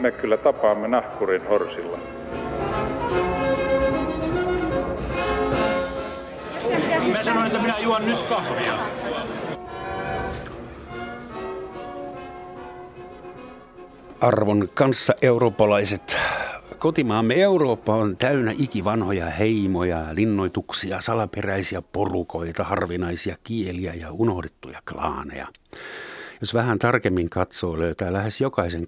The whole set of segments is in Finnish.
me kyllä tapaamme nahkurin horsilla. Mä sanoin, että minä juon nyt kahvia. Arvon kanssa eurooppalaiset. Kotimaamme Eurooppa on täynnä ikivanhoja heimoja, linnoituksia, salaperäisiä porukoita, harvinaisia kieliä ja unohdettuja klaaneja. Jos vähän tarkemmin katsoo, löytää lähes jokaisen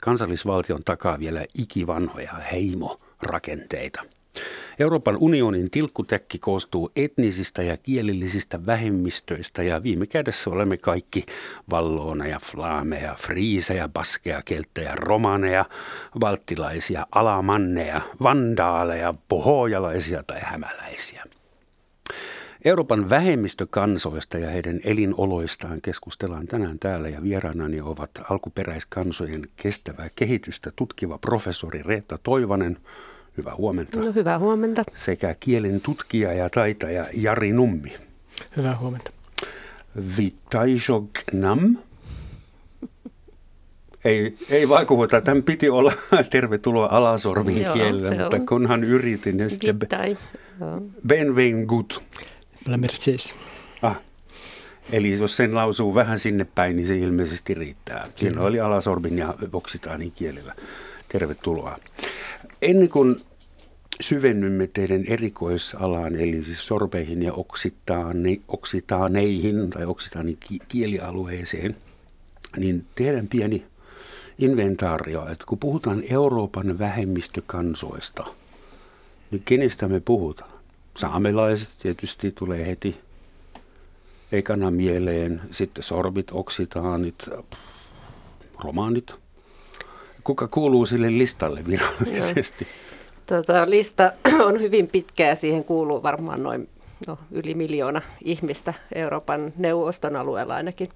kansallisvaltion takaa vielä ikivanhoja heimorakenteita. Euroopan unionin tilkkutekki koostuu etnisistä ja kielellisistä vähemmistöistä ja viime kädessä olemme kaikki valloneja, flaameja, friisejä, baskeja, kelttejä, romaneja, valttilaisia, alamanneja, vandaaleja, pohojalaisia tai hämäläisiä. Euroopan vähemmistökansoista ja heidän elinoloistaan keskustellaan tänään täällä ja vieraanani ovat alkuperäiskansojen kestävää kehitystä tutkiva professori Reetta Toivanen – Hyvää huomenta. No, hyvää huomenta. Sekä kielen tutkija ja taitaja Jari Nummi. Hyvää huomenta. Vitaisok nam. Ei, ei vaikuta. Tämän piti olla tervetuloa alasormin kielellä, mutta kunhan yritin. Ja sitten Ben gut. Mercedes. Ah. Eli jos sen lausuu vähän sinne päin, niin se ilmeisesti riittää. Siinä oli alasorbin ja oksitaanin kielellä. Tervetuloa. Ennen kuin syvennymme teidän erikoisalaan, eli siis sorbeihin ja oksitaane, oksitaaneihin tai oksitaanin kielialueeseen, niin teidän pieni inventaario, että kun puhutaan Euroopan vähemmistökansoista, niin kenestä me puhutaan? Saamelaiset tietysti tulee heti ekana mieleen, sitten sorbit, oksitaanit, romaanit – Kuka kuuluu sille listalle virallisesti? Tota, lista on hyvin pitkä ja siihen kuuluu varmaan noin no, yli miljoona ihmistä Euroopan neuvoston alueella ainakin.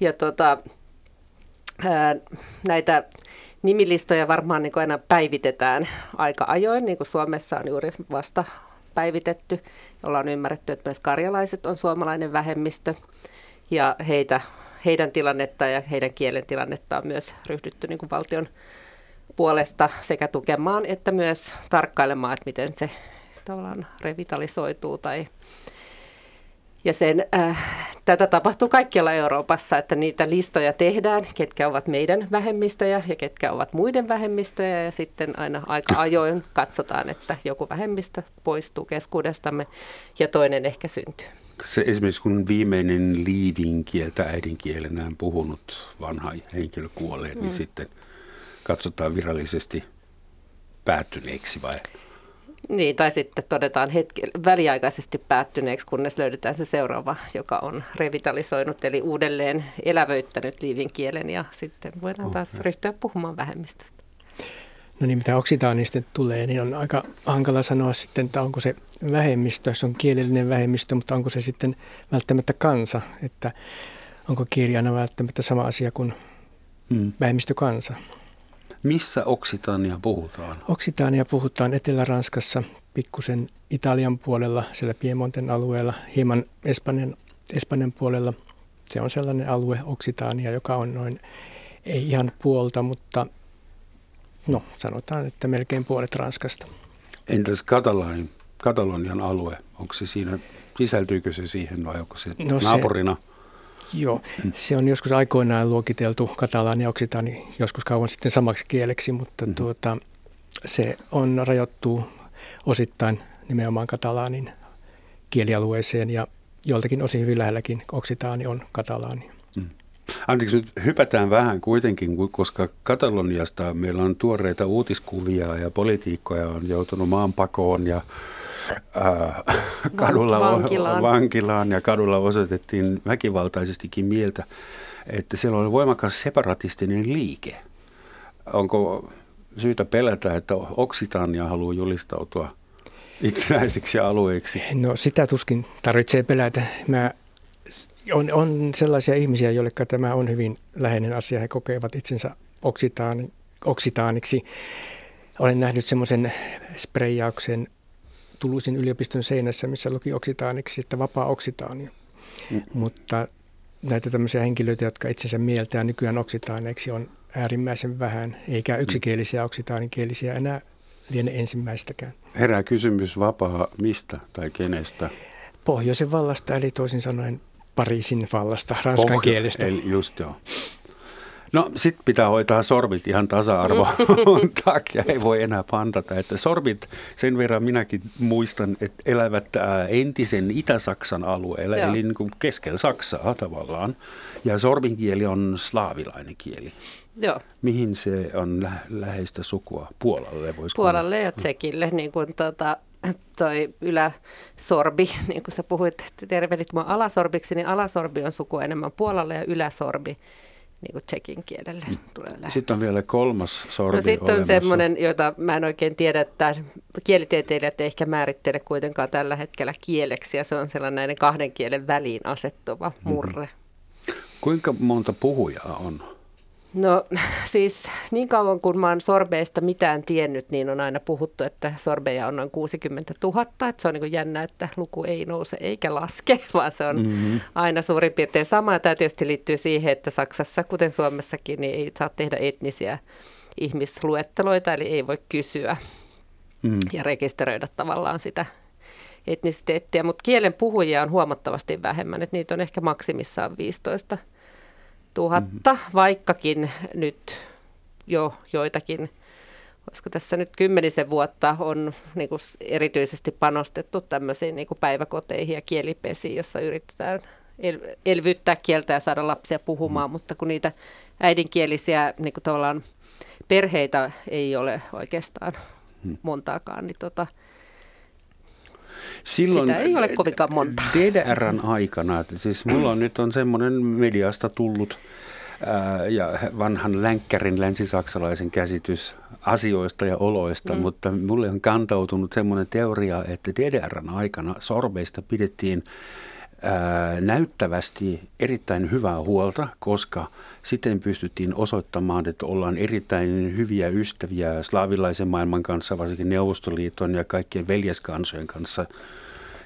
Ja tota, näitä nimilistoja varmaan niin aina päivitetään aika ajoin, niin kuin Suomessa on juuri vasta päivitetty, jolla on ymmärretty, että myös karjalaiset on suomalainen vähemmistö. Ja heitä heidän tilannetta ja heidän kielen tilannetta on myös ryhdytty niin kuin valtion puolesta sekä tukemaan että myös tarkkailemaan, että miten se tavallaan revitalisoituu tai ja sen, äh, tätä tapahtuu kaikkialla Euroopassa, että niitä listoja tehdään, ketkä ovat meidän vähemmistöjä ja ketkä ovat muiden vähemmistöjä. Ja sitten aina aika ajoin katsotaan, että joku vähemmistö poistuu keskuudestamme ja toinen ehkä syntyy se esimerkiksi kun viimeinen liivin kieltä äidinkielenään puhunut vanha henkilö kuolee, niin mm. niin sitten katsotaan virallisesti päättyneeksi vai? Niin, tai sitten todetaan hetki, väliaikaisesti päättyneeksi, kunnes löydetään se seuraava, joka on revitalisoinut, eli uudelleen elävöittänyt liivin kielen, ja sitten voidaan taas ryhtyä puhumaan vähemmistöstä. No niin, mitä oksitaanista tulee, niin on aika hankala sanoa sitten, että onko se vähemmistö, se on kielellinen vähemmistö, mutta onko se sitten välttämättä kansa, että onko kirjana välttämättä sama asia kuin mm. vähemmistökansa. Missä Oksitaania puhutaan? Oksitaania puhutaan Etelä-Ranskassa, pikkusen Italian puolella, siellä Piemonten alueella, hieman Espanjan, Espanjan puolella. Se on sellainen alue, Oksitaania, joka on noin, ei ihan puolta, mutta no sanotaan, että melkein puolet Ranskasta. Entäs Katalani, Katalonian alue, onko se siinä, sisältyykö se siihen vai onko se no naapurina? Se, joo, se on joskus aikoinaan luokiteltu katalani ja oksitani joskus kauan sitten samaksi kieleksi, mutta mm-hmm. tuota, se on rajoittuu osittain nimenomaan katalaanin kielialueeseen ja joltakin osin hyvin lähelläkin oksitaani on katalaani. Anteeksi, nyt hypätään vähän kuitenkin, koska Kataloniasta meillä on tuoreita uutiskuvia ja politiikkoja on joutunut maanpakoon ja äh, kadulla vankilaan. vankilaan ja kadulla osoitettiin väkivaltaisestikin mieltä, että siellä oli voimakas separatistinen liike. Onko syytä pelätä, että Oksitania haluaa julistautua itsenäiseksi alueeksi? No sitä tuskin tarvitsee pelätä. Mä on, on sellaisia ihmisiä, joille tämä on hyvin läheinen asia. He kokevat itsensä oksitaani, oksitaaniksi. Olen nähnyt semmoisen spreijauksen Tuluisin yliopiston seinässä, missä luki oksitaaniksi, että vapaa oksitaani. Mm. Mutta näitä tämmöisiä henkilöitä, jotka itsensä mieltää nykyään oksitaaneiksi, on äärimmäisen vähän, eikä yksikielisiä oksitaanikielisiä enää liene ensimmäistäkään. Herää kysymys vapaa mistä tai kenestä? Pohjoisen vallasta, eli toisin sanoen Pariisin vallasta, ranskan Pohjo- kielestä. Eli just joo. No sit pitää hoitaa sorbit ihan tasa-arvo takia, ei voi enää pantata. Että sorbit, sen verran minäkin muistan, että elävät entisen Itä-Saksan alueella, Joo. eli niin kuin keskellä Saksaa tavallaan. Ja sorbin kieli on slaavilainen kieli. Joo. Mihin se on lä- läheistä sukua? Puolalle voisi Puolalle kuulla. ja Tsekille, niin kuin tuota, toi yläsorbi, niin kuin sä puhuit, tervelit mua alasorbiksi, niin alasorbi on suku enemmän Puolalle ja yläsorbi niin kuin tsekin kielelle mm. tulee Sitten on vielä kolmas sorbi No sitten on semmoinen, jota mä en oikein tiedä, että kielitieteilijät ei ehkä määrittele kuitenkaan tällä hetkellä kieleksi, ja se on sellainen näiden kahden kielen väliin asettuva murre. Mm-hmm. Kuinka monta puhujaa on? No siis niin kauan kun mä oon sorbeista mitään tiennyt, niin on aina puhuttu, että sorbeja on noin 60 000. Että se on niin jännä, että luku ei nouse eikä laske, vaan se on mm-hmm. aina suurin piirtein sama. Tämä tietysti liittyy siihen, että Saksassa, kuten Suomessakin, niin ei saa tehdä etnisiä ihmisluetteloita, eli ei voi kysyä mm. ja rekisteröidä tavallaan sitä etnisiteettiä. Mutta kielen puhujia on huomattavasti vähemmän, että niitä on ehkä maksimissaan 15 tuhatta, mm-hmm. vaikkakin nyt jo joitakin, olisiko tässä nyt kymmenisen vuotta on niin kuin erityisesti panostettu tämmöisiin niin kuin päiväkoteihin ja kielipesiin, jossa yritetään el- elvyttää kieltä ja saada lapsia puhumaan, mm-hmm. mutta kun niitä äidinkielisiä niin kuin tavallaan perheitä ei ole oikeastaan mm. montaakaan, niin tota, Silloin Sitä ei ole kovinkaan monta. DDRn aikana, siis mulla on nyt on semmoinen mediasta tullut ää, ja vanhan länkkärin länsisaksalaisen käsitys asioista ja oloista, mm. mutta mulle on kantautunut semmoinen teoria, että DDRn aikana sorbeista pidettiin ää, näyttävästi erittäin hyvää huolta, koska sitten pystyttiin osoittamaan, että ollaan erittäin hyviä ystäviä slaavilaisen maailman kanssa, varsinkin Neuvostoliiton ja kaikkien veljeskansojen kanssa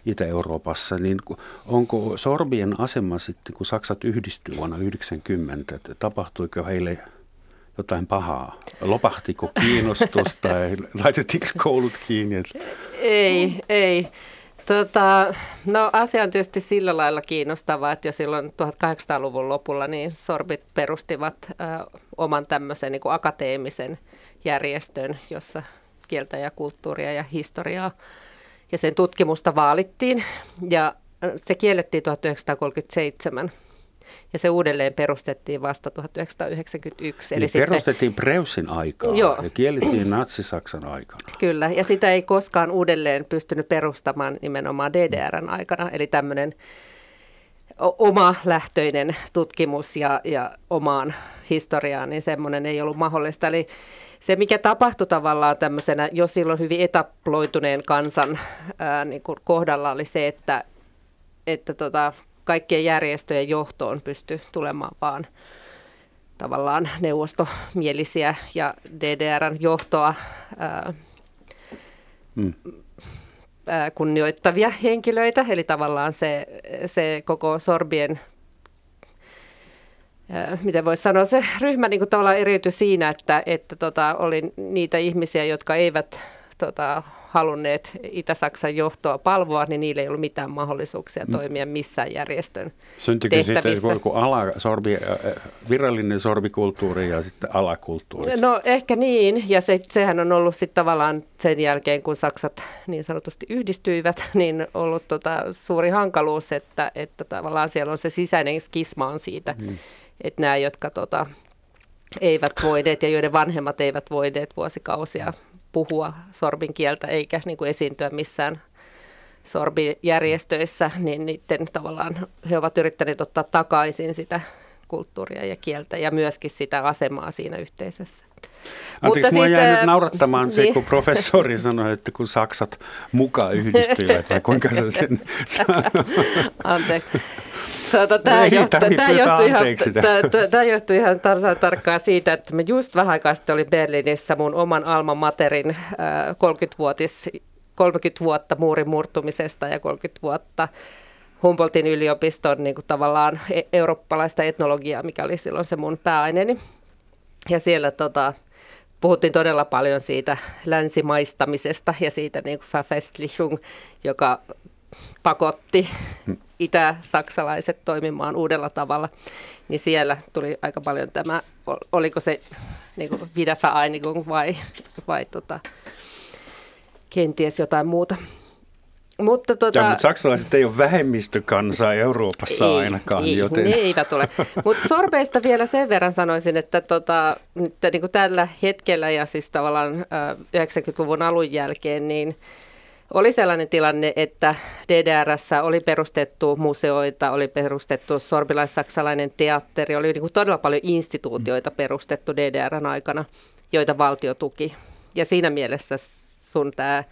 Itä-Euroopassa, niin onko sorbien asema sitten, kun Saksat yhdistyi vuonna 1990, että tapahtuiko heille jotain pahaa? Lopahtiko kiinnostus tai laitettiinko koulut kiinni? Ei, ei. Tota, no asia on tietysti sillä lailla kiinnostava, että jo silloin 1800-luvun lopulla niin sorbit perustivat ö, oman tämmöisen niin kuin akateemisen järjestön, jossa kieltä ja kulttuuria ja historiaa ja sen tutkimusta vaalittiin. Ja se kiellettiin 1937 ja se uudelleen perustettiin vasta 1991. Eli niin sitten, perustettiin Preussin aikaa joo. ja kiellettiin Natsi-Saksan aikana. Kyllä, ja sitä ei koskaan uudelleen pystynyt perustamaan nimenomaan DDRn aikana, eli tämmöinen oma lähtöinen tutkimus ja, ja omaan historiaan, niin semmoinen ei ollut mahdollista. Eli se, mikä tapahtui tavallaan tämmöisenä jo silloin hyvin etaploituneen kansan ää, niin kuin kohdalla, oli se, että, että tota, kaikkien järjestöjen johtoon pystyi tulemaan vaan tavallaan neuvostomielisiä ja DDRn johtoa ää, mm. ää, kunnioittavia henkilöitä. Eli tavallaan se, se koko Sorbien miten voisi sanoa, se ryhmä niin kuin tavallaan eriytyi siinä, että, että tota, oli niitä ihmisiä, jotka eivät tota, halunneet Itä-Saksan johtoa palvoa, niin niillä ei ollut mitään mahdollisuuksia mm. toimia missään järjestön Syntyykö sitten joku ala, sorbi, virallinen sorbikulttuuri ja sitten alakulttuuri? No ehkä niin, ja se, sehän on ollut sitten tavallaan sen jälkeen, kun Saksat niin sanotusti yhdistyivät, niin ollut tota suuri hankaluus, että, että tavallaan siellä on se sisäinen skisma on siitä, mm että nämä, jotka tota, eivät voineet ja joiden vanhemmat eivät voineet vuosikausia puhua sorbin kieltä eikä niin kuin esiintyä missään sorbijärjestöissä, niin niiden tavallaan he ovat yrittäneet ottaa takaisin sitä kulttuuria ja kieltä ja myöskin sitä asemaa siinä yhteisössä. Anteeksi, Mutta siis, jäi nyt naurattamaan se, niin. kun professori sanoi, että kun Saksat mukaan yhdistyivät, vai kuinka se sen Anteeksi. Tuota, tämä, johtu, tämä, johtui ihan, tämä, tämä johtui ihan tar- tarkkaan siitä, että me just vähän aikaa sitten olin Berliinissä mun oman Alma Materin äh, 30-vuotis 30 vuotta muurin murtumisesta ja 30 vuotta Humboldtin yliopiston niin kuin tavallaan e- eurooppalaista etnologiaa, mikä oli silloin se mun pääaineeni. Ja siellä tota, puhuttiin todella paljon siitä länsimaistamisesta ja siitä niin kuin Verfestlichung, joka pakotti itä-saksalaiset toimimaan uudella tavalla. Niin siellä tuli aika paljon tämä, oliko se niin kuin Wiedervereinigung vai, vai tota, kenties jotain muuta. Mutta, tuota, ja, mutta saksalaiset ei ole vähemmistökansaa Euroopassa ei, ainakaan. Ei, joten... ne eivät ole. Mutta sorbeista vielä sen verran sanoisin, että tota, nyt, niin kuin tällä hetkellä ja siis tavallaan 90-luvun alun jälkeen, niin oli sellainen tilanne, että DDRssä oli perustettu museoita, oli perustettu sorbilais-saksalainen teatteri, oli niin kuin todella paljon instituutioita perustettu DDRn aikana, joita valtio tuki. Ja siinä mielessä sun tämä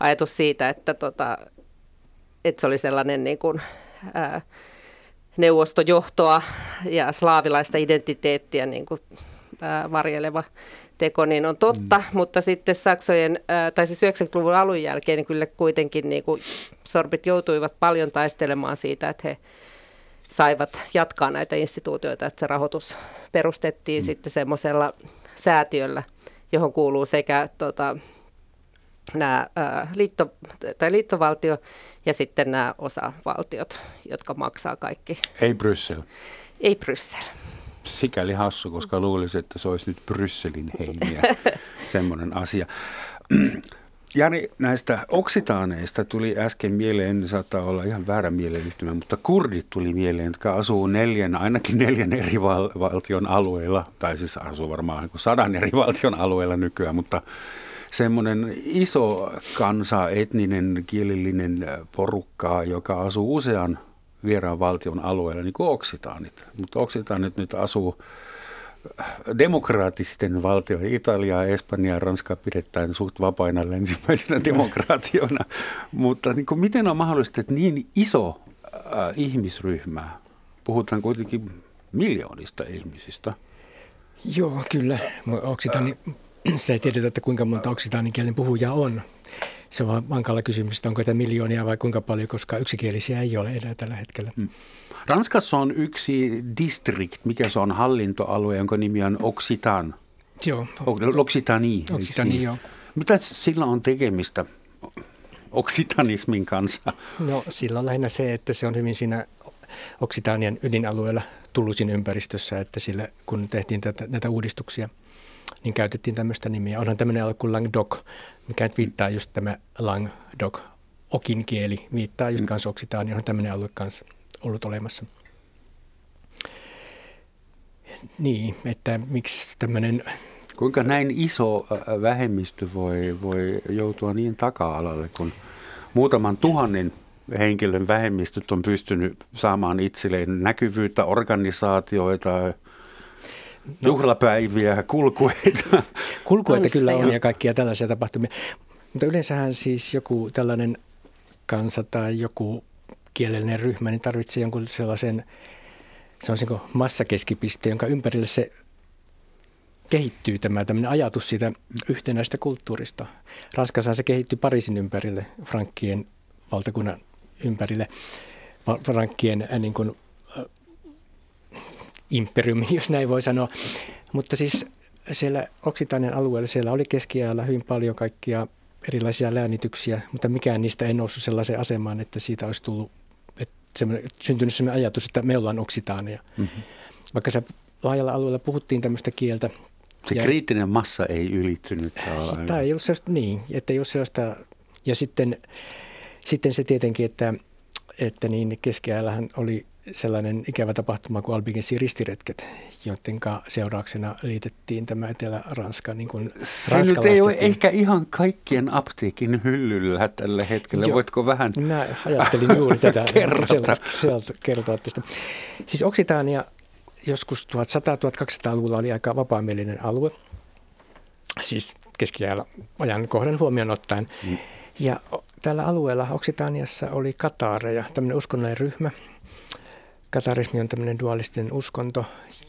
ajatus siitä, että, tota, että se oli sellainen niin kuin, ää, neuvostojohtoa ja slaavilaista identiteettiä niin kuin, ää, varjeleva teko, niin on totta, mm. mutta sitten Saksojen, ää, tai siis 90-luvun alun jälkeen niin kyllä kuitenkin niin kuin sorbit joutuivat paljon taistelemaan siitä, että he saivat jatkaa näitä instituutioita, että se rahoitus perustettiin mm. sitten semmoisella säätiöllä, johon kuuluu sekä tota, nämä ää, liitto, tai liittovaltio ja sitten nämä osavaltiot, jotka maksaa kaikki. Ei Bryssel. Ei Bryssel. Sikäli hassu, koska luulisin, että se olisi nyt Brysselin heiniä, semmoinen asia. Jari, näistä oksitaaneista tuli äsken mieleen, saattaa olla ihan väärä mieleyhtymä, mutta kurdit tuli mieleen, jotka asuu neljän, ainakin neljän eri val- valtion alueella, tai siis asuu varmaan sadan eri valtion alueella nykyään, mutta semmoinen iso kansa, etninen, kielillinen porukka, joka asuu usean vieraan valtion alueella, niin kuin oksitaanit. Mutta oksitaanit nyt asuu demokraattisten valtioiden, Italia, Espanja ja Ranska pidetään suht vapaina länsimäisenä demokraatioina. Mutta niin kuin miten on mahdollista, että niin iso äh, ihmisryhmä, puhutaan kuitenkin miljoonista ihmisistä? Joo, kyllä. Oksitaani sitä ei tiedetä, että kuinka monta oksitaanikielen puhujaa on. Se on vankalla kysymys, että onko tämä miljoonia vai kuinka paljon, koska yksikielisiä ei ole enää tällä hetkellä. Hmm. Ranskassa on yksi district, mikä se on hallintoalue, jonka nimi on Occitan. Joo. L'Occitanie. Occitanie, joo. Mitä sillä on tekemistä oksitanismin kanssa? No sillä on lähinnä se, että se on hyvin siinä Oksitanian ydinalueella Tulusin ympäristössä, että sillä kun tehtiin tätä, näitä uudistuksia – niin käytettiin tämmöistä nimiä. Onhan tämmöinen alue kuin Langdok, mikä nyt viittaa just tämä Langdok, okin kieli, viittaa just mm. kanssa Oksitaani, on tämmöinen alue kanssa ollut olemassa. Niin, että miksi tämmöinen... Kuinka näin iso vähemmistö voi, voi joutua niin taka-alalle, kun muutaman tuhannen henkilön vähemmistöt on pystynyt saamaan itselleen näkyvyyttä, organisaatioita, No. Juhlapäiviä, kulkueita. Kulkueita kyllä on ja kaikkia tällaisia tapahtumia. Mutta yleensähän siis joku tällainen kansa tai joku kielellinen ryhmä niin tarvitsee jonkun sellaisen se on massakeskipiste, jonka ympärille se kehittyy tämä tämmöinen ajatus siitä yhtenäistä kulttuurista. Ranskassa se kehittyy Pariisin ympärille, Frankkien valtakunnan ympärille, Frankkien äh, niin kuin, imperiumi, jos näin voi sanoa. Mutta siis siellä Oksitanian alueella siellä oli keskiajalla hyvin paljon kaikkia erilaisia läänityksiä, mutta mikään niistä ei noussut sellaiseen asemaan, että siitä olisi tullut että syntynyt sellainen ajatus, että me ollaan Oksitaania. Mm-hmm. Vaikka se laajalla alueella puhuttiin tämmöistä kieltä. Se ja, kriittinen massa ei ylittynyt. Tai ei ollut sellaista, niin, että ei ollut sellaista, ja sitten, sitten se tietenkin, että, että niin keskiajallahan oli sellainen ikävä tapahtuma kuin Albigensin ristiretket, joiden seurauksena liitettiin tämä Etelä-Ranska niin kuin Se nyt ei ole ehkä ihan kaikkien apteekin hyllyllä tällä hetkellä. Jo, Voitko vähän Mä ajattelin juuri tätä sieltä kertoa tästä. Siis Oksitaania joskus 1100-1200-luvulla oli aika vapaamielinen alue, siis keskiajalla ajan kohdan huomioon ottaen. Mm. Ja tällä alueella Oksitaaniassa oli kataareja, tämmöinen uskonnollinen ryhmä, Katarismi on tämmöinen dualistinen uskonto,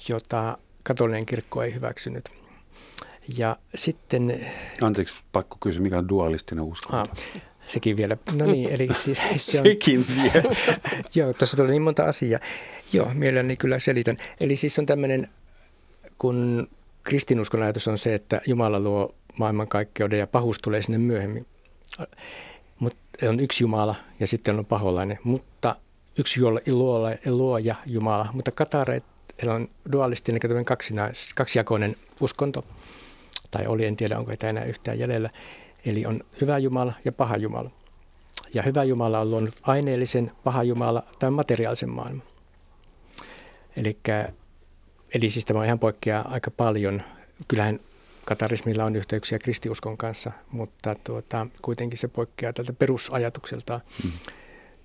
jota katolinen kirkko ei hyväksynyt. Ja sitten... Anteeksi, pakko kysyä, mikä on dualistinen uskonto? Ah, sekin vielä. No niin, eli siis se on... sekin vielä. Joo, tässä tulee niin monta asiaa. Joo, mielelläni kyllä selitän. Eli siis on tämmöinen, kun kristinuskon ajatus on se, että Jumala luo maailmankaikkeuden ja pahuus tulee sinne myöhemmin. Mutta on yksi Jumala ja sitten on paholainen, mutta yksi luoja, luoja Jumala. Mutta katareit on dualistinen, kaksinais, kaksijakoinen uskonto, tai oli, en tiedä onko enää yhtään jäljellä. Eli on hyvä Jumala ja paha Jumala. Ja hyvä Jumala on luonut aineellisen, paha Jumala tai materiaalisen maailman. Elikkä, eli siis tämä ihan poikkeaa aika paljon. Kyllähän katarismilla on yhteyksiä kristiuskon kanssa, mutta tuota, kuitenkin se poikkeaa tältä perusajatukselta mm.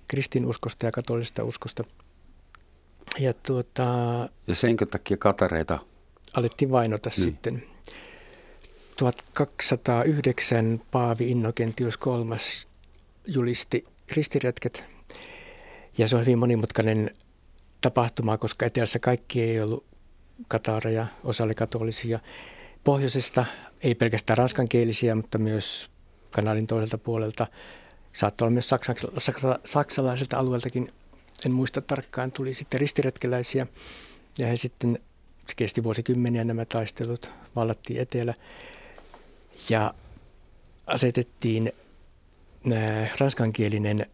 Kristinuskosta ja katolisesta uskosta. Ja, tuota, ja senkö takia katareita? Alettiin vainota niin. sitten. 1209 Paavi Innokentius kolmas julisti ristiretket. Ja se on hyvin monimutkainen tapahtuma, koska etelässä kaikki ei ollut katareja, osa oli katolisia. Pohjoisesta ei pelkästään ranskankielisiä, mutta myös kanalin toiselta puolelta. Saattoi olla myös saksa, saksalaiselta alueeltakin, en muista tarkkaan, tuli sitten ristiretkeläisiä. Ja he sitten, se kesti vuosikymmeniä nämä taistelut, vallattiin etelä. Ja asetettiin ranskankielinen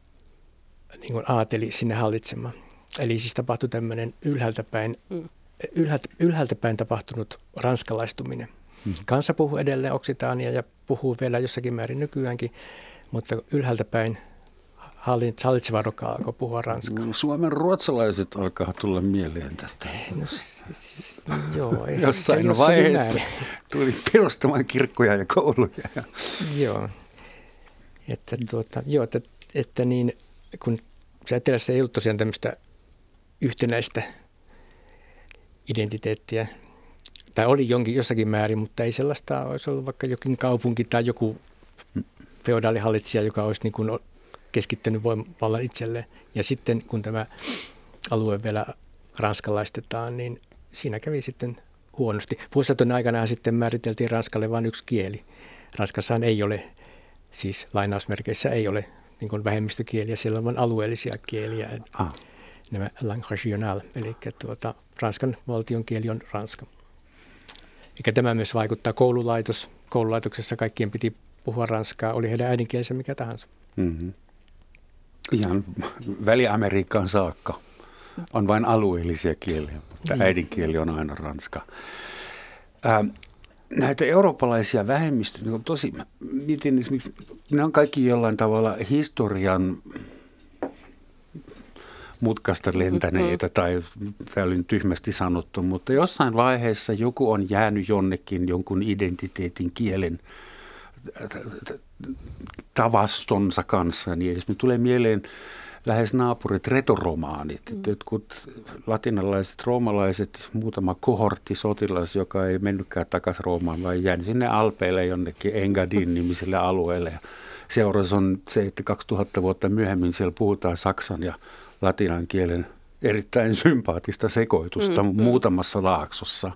niin kuin aateli sinne hallitsemaan. Eli siis tapahtui tämmöinen ylhäältä päin, mm. ylhäältä, ylhäältä päin tapahtunut ranskalaistuminen. Mm. Kansa puhuu edelleen oksitaania ja puhuu vielä jossakin määrin nykyäänkin, mutta ylhäältä päin hallitseva rokka alkoi puhua ranskaa. No, Suomen ruotsalaiset alkaa tulla mieleen tästä. No, siis, joo, ei, Jossain vaiheessa tuli perustamaan kirkkoja ja kouluja. Joo, että, tuota, joo, että, että niin, kun se etelässä ei ollut tosiaan tämmöistä yhtenäistä identiteettiä, tai oli jonkin jossakin määrin, mutta ei sellaista olisi ollut vaikka jokin kaupunki tai joku feodaalihallitsija, joka olisi niin kuin keskittänyt voimallan itselleen. Ja sitten kun tämä alue vielä ranskalaistetaan, niin siinä kävi sitten huonosti. Vuosisaton aikana sitten määriteltiin Ranskalle vain yksi kieli. Ranskassahan ei ole, siis lainausmerkeissä ei ole niin kuin vähemmistökieliä, siellä on vain alueellisia kieliä. Ah. Nämä langue régionale, eli tuota, Ranskan valtion kieli on ranska. Eikä tämä myös vaikuttaa koululaitos. Koululaitoksessa kaikkien piti puhua ranskaa, oli heidän äidinkielensä mikä tahansa. Mm-hmm. Ihan Väli-Amerikkaan saakka. On vain alueellisia kieliä, mutta niin. äidinkieli on aina ranska. Ää, näitä eurooppalaisia vähemmistöjä, on tosi, mietin esimerkiksi, ne on kaikki jollain tavalla historian mutkasta lentäneitä mm-hmm. tai täällä on tyhmästi sanottu, mutta jossain vaiheessa joku on jäänyt jonnekin jonkun identiteetin kielen tavastonsa kanssa, niin me tulee mieleen lähes naapurit retoromaanit, mm. jotkut latinalaiset, roomalaiset, muutama kohortti sotilas, joka ei mennytkään takaisin Roomaan, vaan jäänyt sinne Alpeille jonnekin Engadin nimiselle alueelle. Seuraus on se, että 2000 vuotta myöhemmin siellä puhutaan saksan ja latinan kielen erittäin sympaattista sekoitusta mm, muutamassa laaksossa.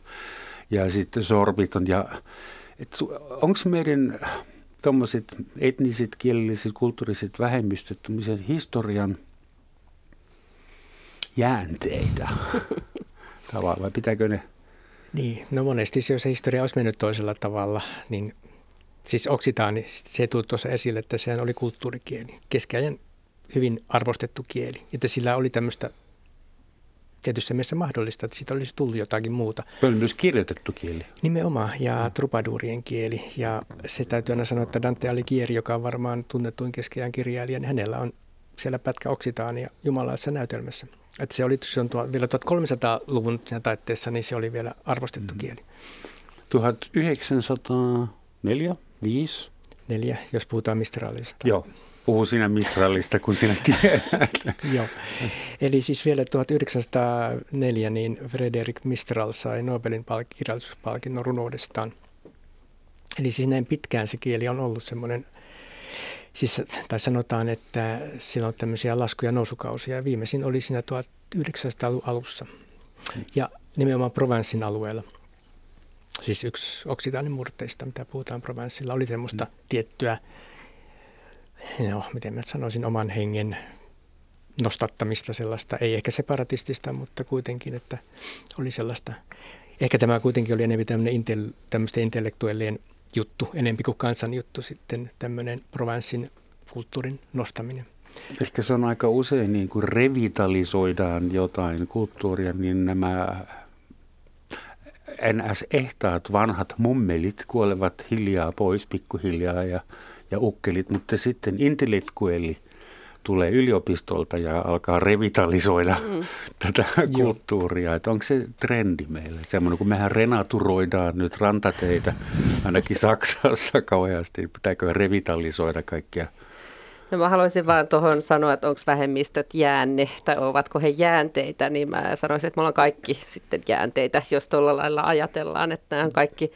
Ja sitten sorbiton ja onko meidän tuommoiset etniset, kielelliset, kulttuuriset vähemmistöt historian jäänteitä? Tavallaan, vai pitääkö ne? Niin, no monesti jos se historia olisi mennyt toisella tavalla, niin siis oksitaani, se tuli tuossa esille, että sehän oli kulttuurikieli, keskiajan hyvin arvostettu kieli, että sillä oli tämmöistä tietyssä mielessä mahdollista, että siitä olisi tullut jotakin muuta. Se oli myös kirjoitettu kieli. Nimenomaan, ja trubadurien kieli. Ja se täytyy aina sanoa, että Dante Alighieri, joka on varmaan tunnetuin keskiajan kirjailija, niin hänellä on siellä pätkä oksitaania jumalaisessa näytelmässä. Että se oli se on tuo, vielä 1300-luvun taitteessa, niin se oli vielä arvostettu mm. kieli. 1904, 5? Neljä, jos puhutaan Mistralista. Joo. Puhu sinä Mistralista, kun sinä tiedät. Joo. Eli siis vielä 1904 niin Frederick Mistral sai Nobelin palk- kirjallisuuspalkinnon runoudestaan. Eli siis näin pitkään se kieli on ollut semmoinen, siis, tai sanotaan, että sillä on tämmöisiä lasku- ja nousukausia. Viimeisin oli siinä 1900-luvun alussa. Ja nimenomaan Provencein alueella. Siis yksi oksitaalin murteista, mitä puhutaan Provenceilla, oli semmoista mm. tiettyä no, miten mä sanoisin, oman hengen nostattamista sellaista, ei ehkä separatistista, mutta kuitenkin, että oli sellaista. ehkä tämä kuitenkin oli enemmän tämmöinen intel, tämmöisten intellektuellien juttu, enempi kuin kansan juttu sitten tämmöinen Provencin kulttuurin nostaminen. Ehkä se on aika usein niin kuin revitalisoidaan jotain kulttuuria, niin nämä NS-ehtaat vanhat mummelit kuolevat hiljaa pois pikkuhiljaa ja, ja ukkelit, mutta sitten intellektuelli tulee yliopistolta ja alkaa revitalisoida mm. tätä kulttuuria. Että onko se trendi meillä? Semmoinen, kun mehän renaturoidaan nyt rantateitä, ainakin Saksassa kauheasti, pitääkö revitalisoida kaikkia No mä haluaisin vaan tuohon sanoa, että onko vähemmistöt jäänne tai ovatko he jäänteitä, niin mä sanoisin, että me ollaan kaikki sitten jäänteitä, jos tuolla lailla ajatellaan, että nämä on kaikki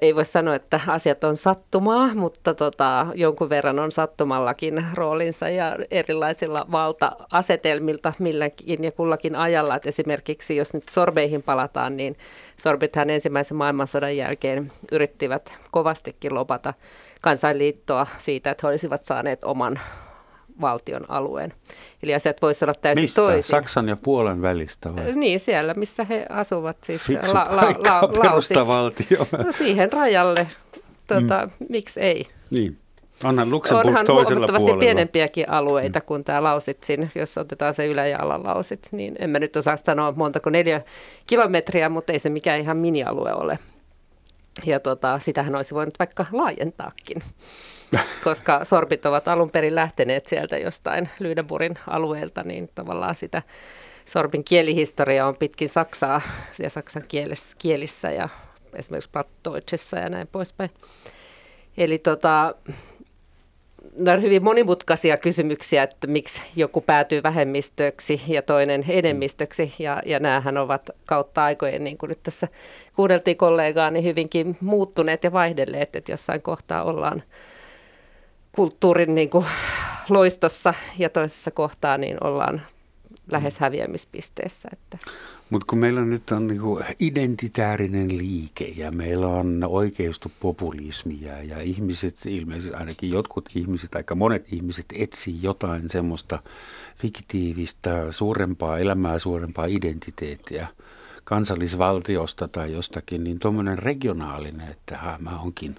ei voi sanoa, että asiat on sattumaa, mutta tota, jonkun verran on sattumallakin roolinsa ja erilaisilla valta-asetelmilta milläkin ja kullakin ajalla. Et esimerkiksi jos nyt sorbeihin palataan, niin sorbithan ensimmäisen maailmansodan jälkeen yrittivät kovastikin lopata kansainliittoa siitä, että he olisivat saaneet oman valtion alueen. Eli asiat voisivat olla täysin Mistä? toisin. Saksan ja Puolan välistä vai? Niin, siellä missä he asuvat. Siis Fiksu la, la, la, valtio. No siihen rajalle. Tota, mm. Miksi ei? Niin. Onhan Luxemburg Onhan toisella huomattavasti puolella. pienempiäkin alueita mm. kuin tämä Lausitsin, jos otetaan se ylä- ja alalausit. Niin en mä nyt osaa sanoa montako neljä kilometriä, mutta ei se mikään ihan minialue ole. Ja tota, sitähän olisi voinut vaikka laajentaakin, koska sorbit ovat alun perin lähteneet sieltä jostain Lüneburgin alueelta, niin tavallaan sitä sorbin kielihistoria on pitkin Saksaa ja saksan kielissä, kielissä ja esimerkiksi Plattdeutschissa ja näin poispäin. Eli tota, ne on hyvin monimutkaisia kysymyksiä, että miksi joku päätyy vähemmistöksi ja toinen enemmistöksi. Ja, ja näähän ovat kautta aikojen, niin kuin nyt tässä kuunneltiin kollegaa, niin hyvinkin muuttuneet ja vaihdelleet, että jossain kohtaa ollaan kulttuurin niin kuin loistossa ja toisessa kohtaa niin ollaan lähes häviämispisteessä. Että. Mutta kun meillä nyt on niinku identitäärinen liike ja meillä on oikeistopopulismia ja ihmiset, ilmeisesti ainakin jotkut ihmiset, aika monet ihmiset etsii jotain semmoista fiktiivistä, suurempaa elämää, suurempaa identiteettiä kansallisvaltiosta tai jostakin, niin tuommoinen regionaalinen, että ha, mä onkin,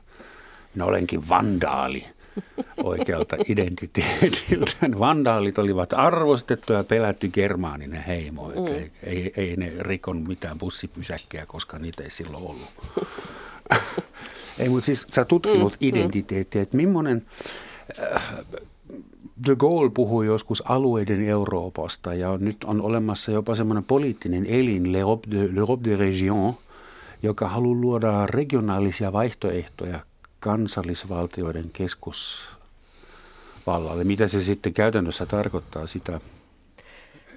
minä olenkin vandaali – oikealta identiteetiltä. Vandaalit olivat arvostettu ja pelätty germaaninen heimo. Mm. Ei, ei, ei ne rikon mitään bussipysäkkiä, koska niitä ei silloin ollut. ei, mutta siis sä tutkinut mm, mm. identiteettiä, että millainen... Äh, De Gaulle puhui joskus alueiden Euroopasta ja nyt on olemassa jopa semmoinen poliittinen elin, l'Europe de, l'Europe de Région, joka haluaa luoda regionaalisia vaihtoehtoja kansallisvaltioiden keskusvallalle. Mitä se sitten käytännössä tarkoittaa sitä?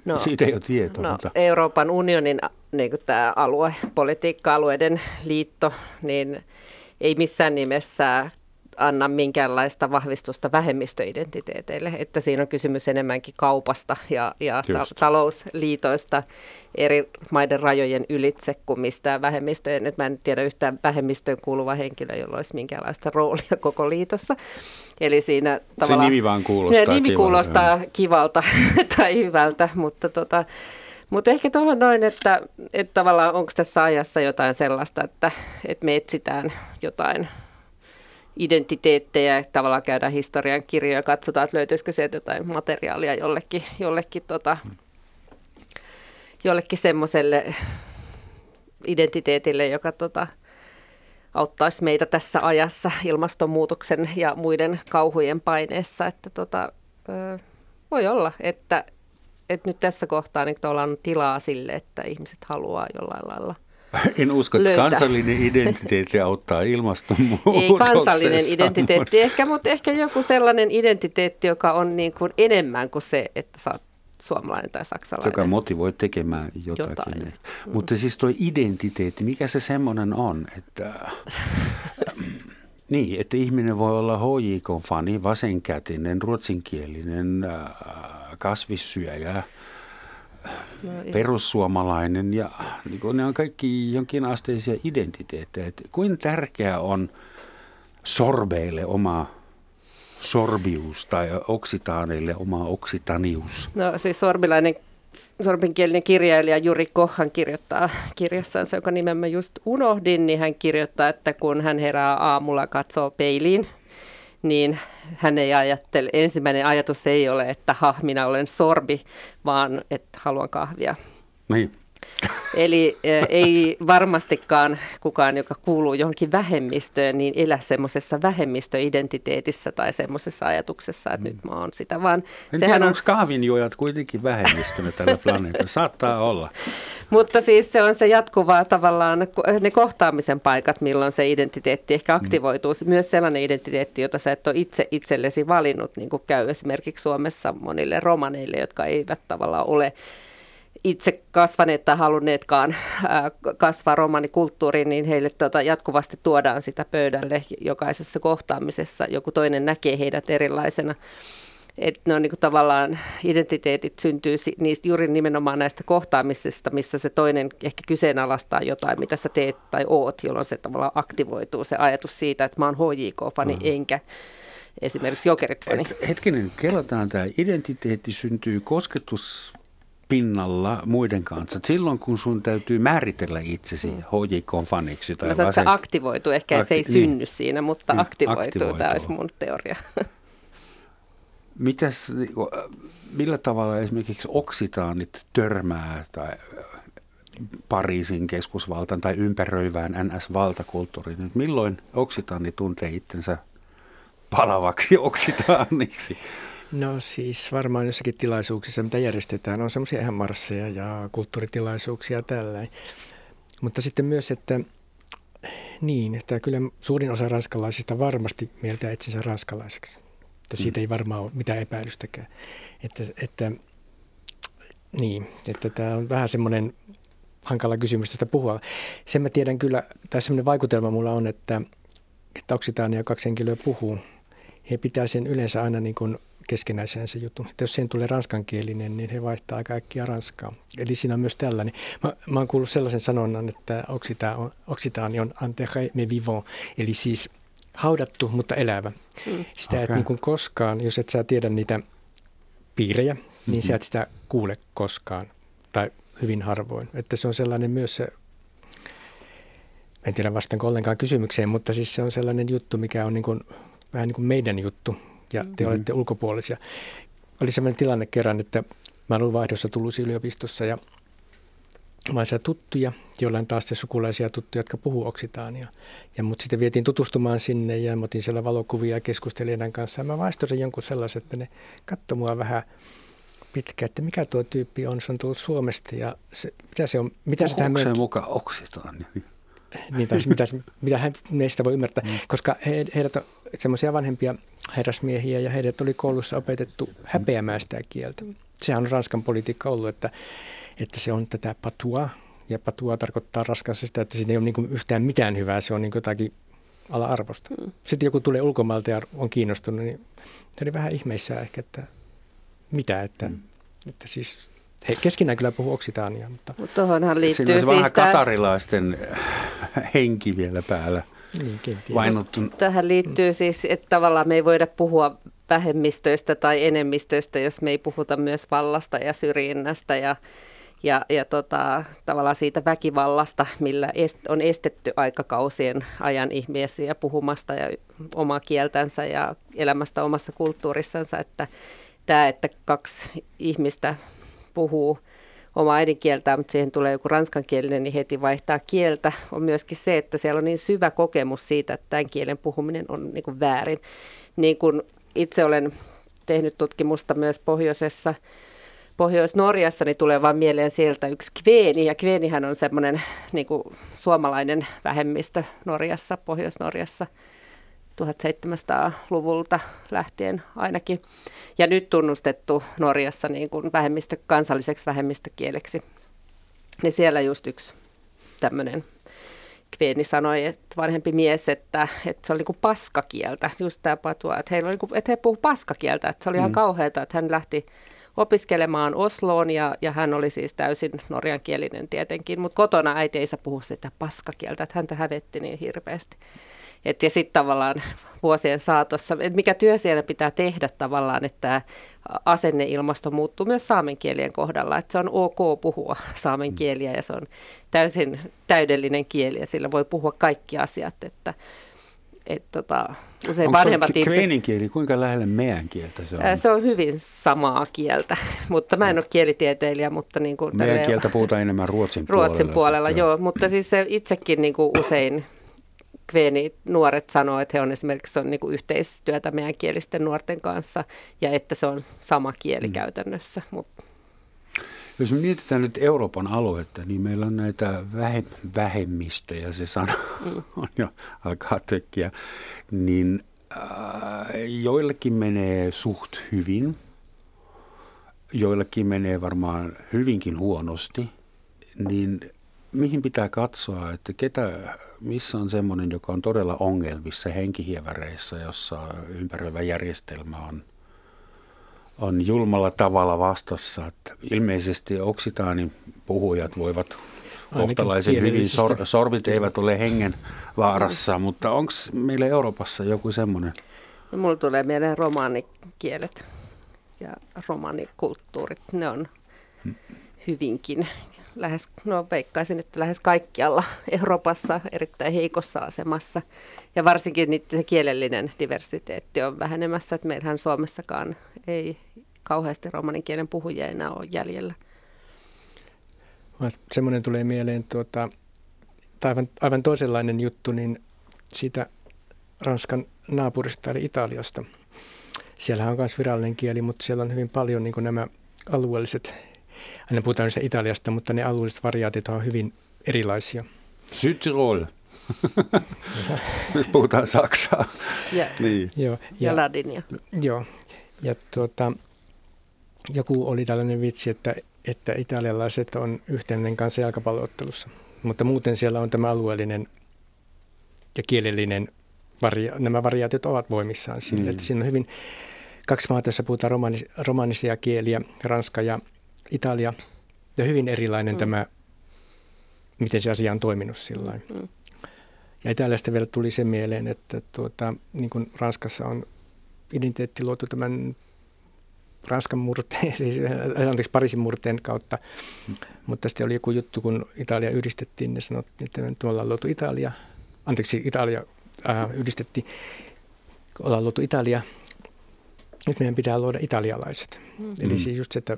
No, Siitä ei ole tietoa. No, mutta... Euroopan unionin niin tämä alue, politiikka-alueiden liitto, niin ei missään nimessä anna minkäänlaista vahvistusta vähemmistöidentiteeteille, että siinä on kysymys enemmänkin kaupasta ja, ja ta- talousliitoista eri maiden rajojen ylitse kuin mistään vähemmistöjen. Nyt mä en tiedä yhtään vähemmistöön kuuluva henkilö, jolla olisi minkäänlaista roolia koko liitossa. Eli siinä Se nimi vaan kuulostaa Nimi kivalta. kuulostaa kivalta tai hyvältä, mutta tota, mutta ehkä tuohon noin, että, että tavallaan onko tässä ajassa jotain sellaista, että, että me etsitään jotain identiteettejä, tavallaan käydään historian kirjoja ja katsotaan, että löytyisikö sieltä jotain materiaalia jollekin, jollekin, tota, jollekin semmoiselle identiteetille, joka tota, auttaisi meitä tässä ajassa ilmastonmuutoksen ja muiden kauhujen paineessa. Että tota, voi olla, että, että nyt tässä kohtaa niin on tilaa sille, että ihmiset haluaa jollain lailla En usko, että löytää. kansallinen identiteetti auttaa ilmastonmuutoksessa. Ei kansallinen identiteetti ehkä, mutta ehkä joku sellainen identiteetti, joka on niin kuin enemmän kuin se, että sä oot suomalainen tai saksalainen. Joka motivoi tekemään jotakin. jotain. Mm. Mutta siis tuo identiteetti, mikä se semmoinen on, että... Niin, että ihminen voi olla HJK-fani, vasenkätinen, ruotsinkielinen, äh, kasvissyöjä, perussuomalainen ja niin kuin ne on kaikki jonkinasteisia identiteettejä. Että kuinka tärkeää on sorbeille oma sorbius tai oksitaaneille oma oksitanius? No siis sorbilainen sormenkielinen kirjailija Juri Kohan kirjoittaa kirjassansa, jonka nimen mä just unohdin, niin hän kirjoittaa, että kun hän herää aamulla katsoo peiliin, niin hän ei ajattele, ensimmäinen ajatus ei ole, että ha, minä olen sorbi, vaan että haluan kahvia. Niin. Eli ei varmastikaan kukaan, joka kuuluu johonkin vähemmistöön, niin elä semmoisessa vähemmistöidentiteetissä tai semmoisessa ajatuksessa, että mm. nyt mä oon sitä, vaan en sehän tiedä, on... onko kahvinjuojat kuitenkin vähemmistönä tällä planeetalla. Saattaa olla. Mutta siis se on se jatkuvaa tavallaan ne kohtaamisen paikat, milloin se identiteetti ehkä mm. aktivoituu. Mm. Myös sellainen identiteetti, jota sä et ole itse itsellesi valinnut, niin kuin käy esimerkiksi Suomessa monille romaneille, jotka eivät tavallaan ole itse kasvaneet tai halunneetkaan kasvaa romanikulttuuriin, niin heille tuota jatkuvasti tuodaan sitä pöydälle jokaisessa kohtaamisessa. Joku toinen näkee heidät erilaisena. Että ne on niin tavallaan, identiteetit syntyy niistä juuri nimenomaan näistä kohtaamisista, missä se toinen ehkä kyseenalaistaa jotain, mitä sä teet tai oot, jolloin se tavallaan aktivoituu se ajatus siitä, että mä oon HJK-fani mm. enkä esimerkiksi Jokerit-fani. Hetkinen, kelataan tämä identiteetti syntyy kosketus pinnalla muiden kanssa. Silloin kun sun täytyy määritellä itsesi mm. HJK-faniksi. Tai Mä se aktivoituu, ehkä Akti- se ei niin. synny siinä, mutta niin, aktivoituu. aktivoituu. Tämä olisi mun teoria. Mitäs, millä tavalla esimerkiksi oksitaanit törmää tai Pariisin keskusvaltaan tai ympäröivään NS-valtakulttuuriin? Milloin oksitaani tuntee itsensä palavaksi oksitaaniksi? No siis varmaan jossakin tilaisuuksissa, mitä järjestetään, on semmoisia ihan marsseja ja kulttuuritilaisuuksia tällä. Mutta sitten myös, että niin, että kyllä suurin osa ranskalaisista varmasti mieltää itsensä ranskalaiseksi. Että siitä mm. ei varmaan ole mitään epäilystäkään. Että, että, niin, että tämä on vähän semmoinen hankala kysymys tästä puhua. Sen mä tiedän kyllä, tai semmoinen vaikutelma mulla on, että, että Oksitaania kaksi henkilöä puhuu. He pitää sen yleensä aina niin kuin keskenäiseen se juttu. Että jos siihen tulee ranskankielinen, niin he vaihtaa aika äkkiä ranskaa. Eli siinä on myös tällainen. Mä, mä oon kuullut sellaisen sanonnan, että oksitaani on enterré mais vivant, eli siis haudattu, mutta elävä. Mm. Sitä okay. et niin kuin koskaan, jos et sä tiedä niitä piirejä, niin mm-hmm. sä et sitä kuule koskaan, tai hyvin harvoin. Että se on sellainen myös se, en tiedä vastaanko ollenkaan kysymykseen, mutta siis se on sellainen juttu, mikä on niin kuin, vähän niin kuin meidän juttu, ja te mm-hmm. olette ulkopuolisia. Oli sellainen tilanne kerran, että mä olin vaihdossa Tulusi yliopistossa ja mä olin tuttuja, joilla on taas sukulaisia tuttuja, jotka puhuu oksitaania. Ja mut sitten vietiin tutustumaan sinne ja mä otin siellä valokuvia ja keskustelin kanssa. Ja mä vaistosin jonkun sellaisen, että ne katsoi mua vähän pitkään, että mikä tuo tyyppi on, se on tullut Suomesta ja se, mitä se on, mitä se tähän mukaan oksitaania? niin, tai mitä, mitä hän meistä voi ymmärtää, mm. koska he, heidät on semmoisia vanhempia herrasmiehiä ja heidät oli koulussa opetettu häpeämään sitä kieltä. Sehän on Ranskan politiikka ollut, että, että se on tätä patua, ja patua tarkoittaa Ranskassa sitä, että siinä ei ole niin yhtään mitään hyvää, se on niin jotakin ala-arvosta. Mm. Sitten joku tulee ulkomailta ja on kiinnostunut, niin se oli vähän ihmeissään ehkä, että mitä, että, mm. että siis he keskenään kyllä puhuu oksitaania. Mutta Mut tuohonhan liittyy Siinä siis vähän tämä... katarilaisten henki vielä päällä. Niin, Tähän liittyy siis, että tavallaan me ei voida puhua vähemmistöistä tai enemmistöistä, jos me ei puhuta myös vallasta ja syrjinnästä ja, ja, ja tota, tavallaan siitä väkivallasta, millä est, on estetty aikakausien ajan ihmisiä puhumasta ja omaa kieltänsä ja elämästä omassa kulttuurissansa, että tämä, että kaksi ihmistä puhuu omaa äidinkieltään, mutta siihen tulee joku ranskankielinen, niin heti vaihtaa kieltä, on myöskin se, että siellä on niin syvä kokemus siitä, että tämän kielen puhuminen on niin kuin väärin. Niin kuin itse olen tehnyt tutkimusta myös pohjoisessa, Pohjois-Norjassa, niin tulee vain mieleen sieltä yksi kveeni, ja kveenihän on semmoinen niin suomalainen vähemmistö Norjassa, Pohjois-Norjassa. 1700-luvulta lähtien ainakin. Ja nyt tunnustettu Norjassa niin kuin vähemmistö, kansalliseksi vähemmistökieleksi. Niin siellä just yksi tämmöinen Kveeni sanoi, että vanhempi mies, että, että se oli niin kuin paskakieltä, just tämä patua, että, heillä oli, niin kuin, että he puhuivat paskakieltä, että se oli mm. ihan kauheata, että hän lähti opiskelemaan Osloon ja, ja hän oli siis täysin norjankielinen tietenkin, mutta kotona äiti ei saa puhua sitä paskakieltä, että häntä hävetti niin hirveästi. Et ja sitten tavallaan vuosien saatossa, että mikä työ siellä pitää tehdä tavallaan, että asenneilmasto muuttuu myös saamen kielien kohdalla, että se on ok puhua saamen mm. kieliä ja se on täysin täydellinen kieli ja sillä voi puhua kaikki asiat, että et tota, usein Onko vanhemmat se ihmiset... kieli, kuinka lähellä meidän kieltä se on? Se on hyvin samaa kieltä, mutta mä en ole kielitieteilijä, mutta niin kuin... Meidän kieltä puhutaan enemmän ruotsin puolella. Ruotsin puolella, joo. joo, mutta siis se itsekin niin kuin usein kveeni nuoret sanoo, että he on esimerkiksi on niin kuin yhteistyötä meidän kielisten nuorten kanssa ja että se on sama kieli mm. käytännössä. Mutta jos me mietitään nyt Euroopan aluetta, niin meillä on näitä vähemmistöjä, se sana mm. on jo alkaa tökkiä, niin äh, joillekin menee suht hyvin, joillekin menee varmaan hyvinkin huonosti, niin mihin pitää katsoa, että ketä, missä on semmoinen, joka on todella ongelmissa henkihieväreissä, jossa ympäröivä järjestelmä on – on julmalla tavalla vastassa. Että ilmeisesti oksitaanin puhujat voivat kohtalaisen hyvin, sor, sorvit eivät ole hengen vaarassa, mm. mutta onko meillä Euroopassa joku semmoinen? No, mulla tulee mieleen romaanikielet ja romanikulttuurit, ne on hmm. hyvinkin lähes, no veikkaisin, että lähes kaikkialla Euroopassa erittäin heikossa asemassa. Ja varsinkin niiden se kielellinen diversiteetti on vähenemässä, että meillähän Suomessakaan ei kauheasti romanin kielen puhujia enää ole jäljellä. Semmoinen tulee mieleen, tuota, aivan, aivan toisenlainen juttu, niin siitä Ranskan naapurista eli Italiasta. Siellä on myös virallinen kieli, mutta siellä on hyvin paljon niin nämä alueelliset aina puhutaan se Italiasta, mutta ne alueelliset variaatit ovat hyvin erilaisia. Südtirol. Nyt puhutaan Saksaa. Ja, niin. joo, ja, ja Ladinia. Joo. Ja tuota, joku oli tällainen vitsi, että, että italialaiset on yhteinen kanssa jalkapalloottelussa. Mutta muuten siellä on tämä alueellinen ja kielellinen, varia- nämä variaatiot ovat voimissaan siinä. Niin. Että siinä on hyvin kaksi maata, joissa puhutaan romanis- romanisia kieliä, ranska ja Italia ja hyvin erilainen mm. tämä, miten se asia on toiminut sillä mm. Ja Italiasta vielä tuli se mieleen, että tuota, niin kuin Ranskassa on identiteetti luotu tämän Ranskan murteen, siis anteeksi Pariisin murteen kautta, mm. mutta sitten oli joku juttu, kun Italia yhdistettiin, ne sanottiin, että me ollaan luotu Italia, anteeksi Italia ää, yhdistettiin, ollaan luotu Italia, nyt meidän pitää luoda italialaiset. Mm. Eli siis just se, että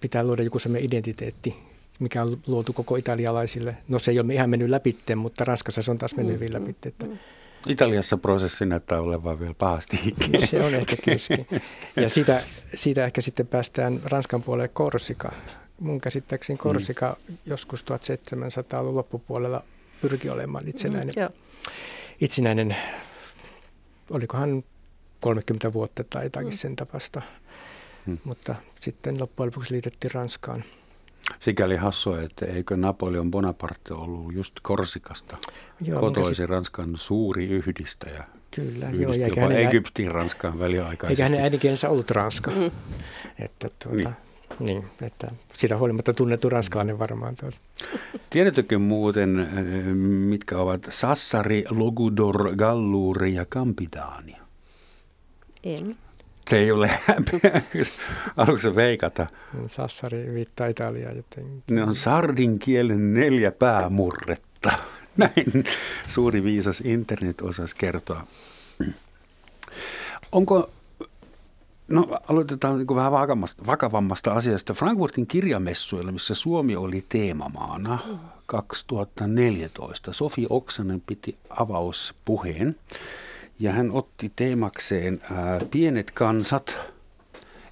pitää luoda joku sellainen identiteetti, mikä on luotu koko italialaisille. No se ei ole ihan mennyt läpi, mutta Ranskassa se on taas mennyt hyvin läpi. Että Italiassa prosessi näyttää olevan vielä pahasti Se on ehkä kesken. Ja siitä, siitä ehkä sitten päästään Ranskan puolelle Korsika. Mun käsittääkseni Korsika mm. joskus 1700-luvun loppupuolella pyrki olemaan itsenäinen. Mm, itsenäinen, olikohan 30 vuotta tai jotakin mm. sen tapasta. Hmm. Mutta sitten loppujen lopuksi liitettiin Ranskaan. Sikäli hassua, että eikö Napoleon Bonaparte ollut just Korsikasta joo, kotoisin sit... Ranskan suuri yhdistäjä. Kyllä, joo. Eikä jopa hänen, Egyptiin Ranskaan väliaikaisesti. Eikä hänen äidinkielensä ollut Ranska. Mm. Että, tuota, niin. Niin, että sitä huolimatta tunnettu ranskalainen varmaan. Tuota. Tiedättekö muuten, eh, mitkä ovat Sassari, Logudor, Galluri ja Campidaani? En. Se ei ole häpeä. Haluatko veikata? Sassari viittaa Italiaa jotenkin. Ne on sardin kielen neljä päämurretta. Näin suuri viisas internet osasi kertoa. Onko, no aloitetaan niin vähän vakavammasta, vakavammasta asiasta. Frankfurtin kirjamessuilla, missä Suomi oli teemamaana 2014, Sofi Oksanen piti avauspuheen ja hän otti teemakseen ää, pienet kansat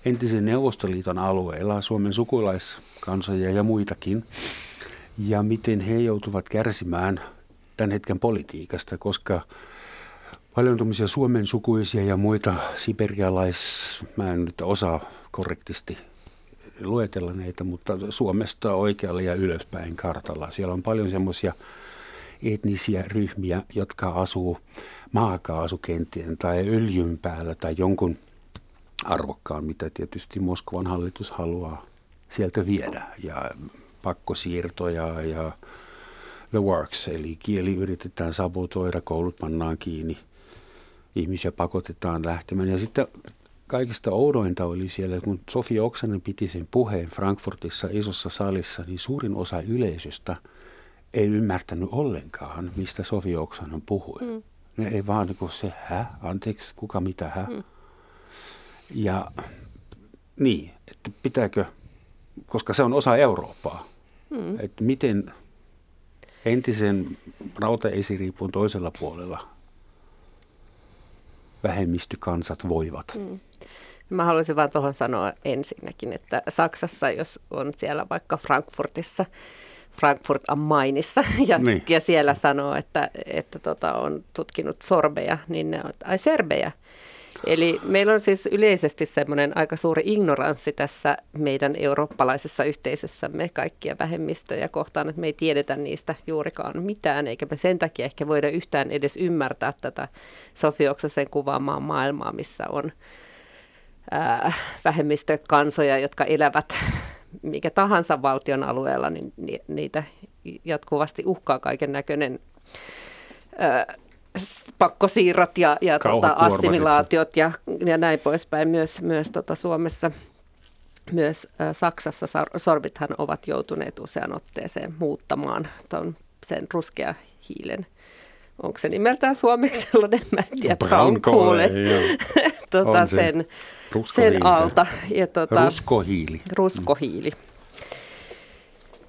entisen Neuvostoliiton alueella, Suomen sukulaiskansoja ja muitakin, ja miten he joutuvat kärsimään tämän hetken politiikasta, koska paljon tuommoisia Suomen sukuisia ja muita siberialais, mä en nyt osaa korrektisti luetella näitä, mutta Suomesta oikealle ja ylöspäin kartalla. Siellä on paljon semmoisia etnisiä ryhmiä, jotka asuu maakaasukenttien tai öljyn päällä tai jonkun arvokkaan, mitä tietysti Moskovan hallitus haluaa sieltä viedä. Ja pakkosiirtoja ja the works, eli kieli yritetään sabotoida, koulut pannaan kiinni, ihmisiä pakotetaan lähtemään. Ja sitten kaikista oudointa oli siellä, kun Sofia Oksanen piti sen puheen Frankfurtissa isossa salissa, niin suurin osa yleisöstä ei ymmärtänyt ollenkaan, mistä Sofia Oksanen puhui. Mm. Ne ei vaan niin kuin se, hä, anteeksi, kuka mitä, hä. Mm. Ja niin, että pitääkö, koska se on osa Eurooppaa, mm. että miten entisen rautaesiriipun toisella puolella vähemmistökansat voivat. Mm. Mä haluaisin vaan tuohon sanoa ensinnäkin, että Saksassa, jos on siellä vaikka Frankfurtissa, Frankfurt am Mainissa ja, niin. ja siellä sanoo, että, että tota, on tutkinut sorbeja, niin ne on, ai serbeja. Eli meillä on siis yleisesti semmoinen aika suuri ignoranssi tässä meidän eurooppalaisessa yhteisössämme kaikkia vähemmistöjä kohtaan, että me ei tiedetä niistä juurikaan mitään, eikä me sen takia ehkä voida yhtään edes ymmärtää tätä Sofi Oksasen kuvaamaa maailmaa, missä on ää, vähemmistökansoja, jotka elävät mikä tahansa valtion alueella, niin niitä jatkuvasti uhkaa kaiken näköinen pakkosiirrot ja, ja tota, assimilaatiot ja, ja näin poispäin myös, myös tota Suomessa. Myös ä, Saksassa sorbithan ovat joutuneet usean otteeseen muuttamaan ton, sen ruskea hiilen. Onko se nimeltään suomeksi sellainen, mä en tiedä, brown coal, tota, sen, sen alta. Ja, tota, ruskohiili. Ruskohiili.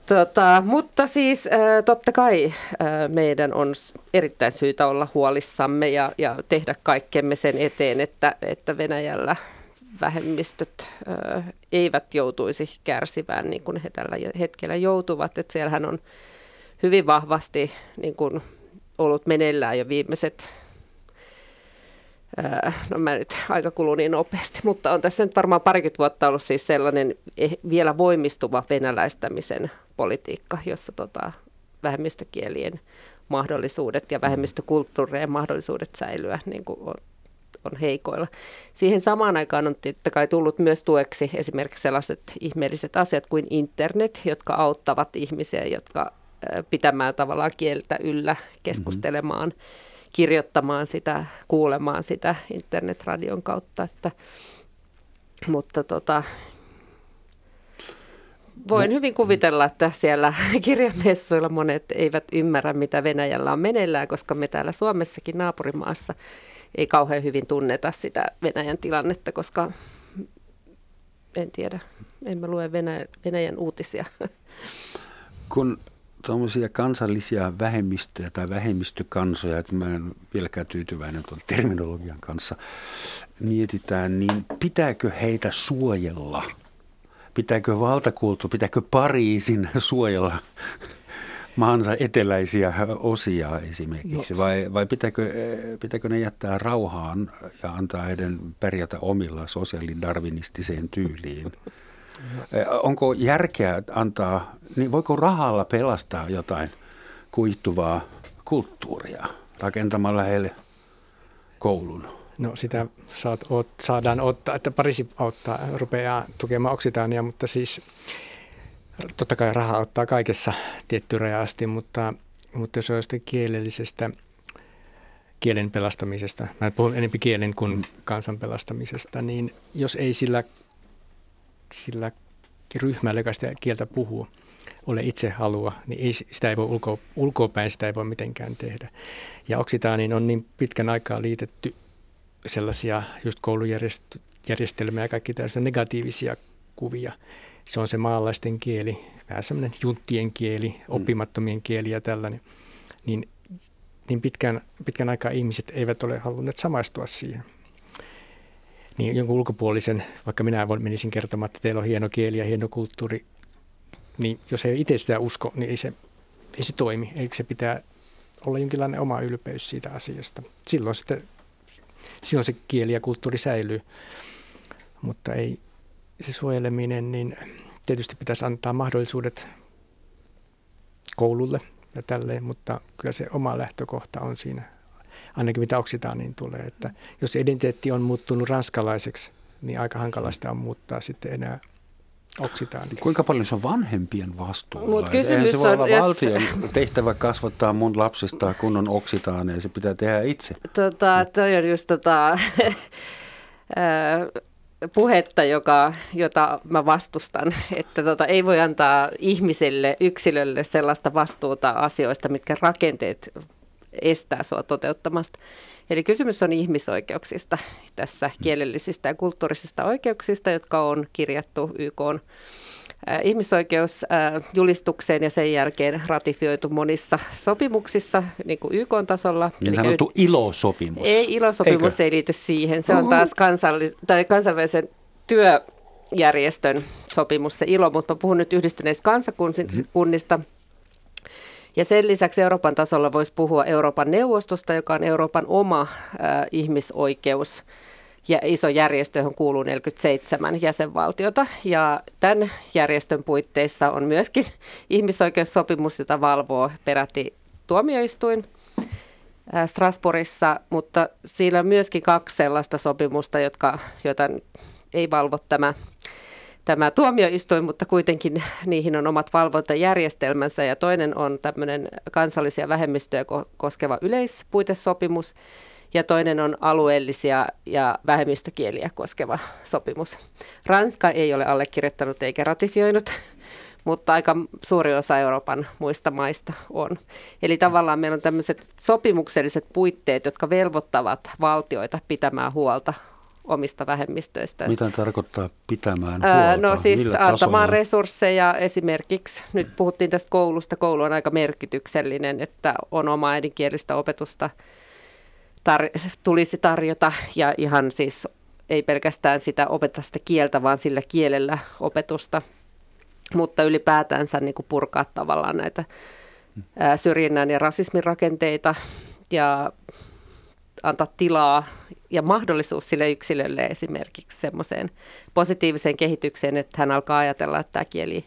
Tota, mutta siis totta kai meidän on erittäin syytä olla huolissamme ja, ja tehdä kaikkemme sen eteen, että, että Venäjällä vähemmistöt ö, eivät joutuisi kärsivään niin kuin he tällä hetkellä joutuvat. Että siellähän on hyvin vahvasti niin kuin ollut meneillään jo viimeiset no mä nyt aika kuluu niin nopeasti, mutta on tässä nyt varmaan parikymmentä vuotta ollut siis sellainen eh, vielä voimistuva venäläistämisen politiikka, jossa tota, vähemmistökielien mahdollisuudet ja vähemmistökulttuurien mahdollisuudet säilyä niin kuin on, on heikoilla. Siihen samaan aikaan on tietysti kai tullut myös tueksi esimerkiksi sellaiset ihmeelliset asiat kuin internet, jotka auttavat ihmisiä, jotka pitämään tavallaan kieltä yllä, keskustelemaan. Mm-hmm kirjoittamaan sitä, kuulemaan sitä internetradion kautta. Että, mutta tota, voin hyvin kuvitella, että siellä kirjamessuilla monet eivät ymmärrä, mitä Venäjällä on meneillään, koska me täällä Suomessakin naapurimaassa ei kauhean hyvin tunneta sitä Venäjän tilannetta, koska en tiedä, emme lue Venäjän, Venäjän uutisia. Kun tuommoisia kansallisia vähemmistöjä tai vähemmistökansoja, että mä en vieläkään tyytyväinen tuon terminologian kanssa, mietitään, niin pitääkö heitä suojella? Pitääkö valtakulttu, pitääkö Pariisin suojella maansa eteläisiä osia esimerkiksi, no, vai, vai pitääkö, pitääkö ne jättää rauhaan ja antaa heidän pärjätä omilla sosiaalidarwinistiseen tyyliin? Onko järkeä antaa, niin voiko rahalla pelastaa jotain kuihtuvaa kulttuuria rakentamalla heille koulun? No sitä saat, oot, saadaan ottaa, että Pariisi auttaa, rupeaa tukemaan Oksitaania, mutta siis totta kai raha ottaa kaikessa tietty raja asti, mutta, mutta jos on kielellisestä kielen pelastamisesta, mä puhun enemmän kielen kuin kansan pelastamisesta, niin jos ei sillä sillä ryhmällä, joka sitä kieltä puhuu, ole itse halua, niin ei, sitä ei voi ulko, ulkopäin, sitä ei voi mitenkään tehdä. Ja Oksitaaniin on niin pitkän aikaa liitetty sellaisia just koulujärjestelmiä ja kaikki tällaisia negatiivisia kuvia. Se on se maalaisten kieli, vähän semmoinen junttien kieli, mm. oppimattomien kieli ja tällainen. Niin, niin pitkän, pitkän aikaa ihmiset eivät ole halunneet samaistua siihen niin jonkun ulkopuolisen, vaikka minä menisin kertomaan, että teillä on hieno kieli ja hieno kulttuuri, niin jos ei itse sitä usko, niin ei se, ei se toimi. Eikö se pitää olla jonkinlainen oma ylpeys siitä asiasta. Silloin, sitten, silloin se kieli ja kulttuuri säilyy, mutta ei se suojeleminen, niin tietysti pitäisi antaa mahdollisuudet koululle ja tälleen, mutta kyllä se oma lähtökohta on siinä ainakin mitä oksitaaniin tulee. Että jos identiteetti on muuttunut ranskalaiseksi, niin aika hankalasta on muuttaa sitten enää oksitaaniksi. Kuinka paljon se on vanhempien vastuulla? Mut kysymys se voi on, olla jos- valtion tehtävä kasvattaa mun lapsista kunnon oksitaaneja, se pitää tehdä itse. Tota, toi on just tota, puhetta, joka, jota mä vastustan, että tota, ei voi antaa ihmiselle, yksilölle sellaista vastuuta asioista, mitkä rakenteet estää sua toteuttamasta. Eli kysymys on ihmisoikeuksista tässä, kielellisistä ja kulttuurisista oikeuksista, jotka on kirjattu YK ihmisoikeusjulistukseen ja sen jälkeen ratifioitu monissa sopimuksissa niin kuin YK-tasolla. Niin sanottu ILO-sopimus. ei, ilosopimus Eikö? ei liity siihen. Se on taas kansallis- tai kansainvälisen työjärjestön sopimus, se ilo, mutta mä puhun nyt yhdistyneistä kansakunnista. Ja sen lisäksi Euroopan tasolla voisi puhua Euroopan neuvostosta, joka on Euroopan oma äh, ihmisoikeus ja iso järjestö, johon kuuluu 47 jäsenvaltiota. Ja tämän järjestön puitteissa on myöskin ihmisoikeussopimus, jota valvoo peräti tuomioistuin ää, Strasbourgissa, mutta siinä on myöskin kaksi sellaista sopimusta, jotka, joita ei valvo tämä, tämä tuomioistuin, mutta kuitenkin niihin on omat valvontajärjestelmänsä. Ja toinen on tämmöinen kansallisia vähemmistöjä ko- koskeva yleispuitesopimus, ja toinen on alueellisia ja vähemmistökieliä koskeva sopimus. Ranska ei ole allekirjoittanut eikä ratifioinut, mutta aika suuri osa Euroopan muista maista on. Eli tavallaan meillä on tämmöiset sopimukselliset puitteet, jotka velvoittavat valtioita pitämään huolta omista vähemmistöistä. Mitä tarkoittaa pitämään huolta? Ää, no siis Millä antamaan tasolla? resursseja esimerkiksi, nyt puhuttiin tästä koulusta, koulu on aika merkityksellinen, että on oma äidinkielistä opetusta tar- tulisi tarjota ja ihan siis ei pelkästään sitä opeta sitä kieltä, vaan sillä kielellä opetusta, mutta ylipäätänsä niin kuin purkaa tavallaan näitä syrjinnän ja rasismin rakenteita ja antaa tilaa ja mahdollisuus sille yksilölle esimerkiksi semmoiseen positiiviseen kehitykseen, että hän alkaa ajatella, että tämä kieli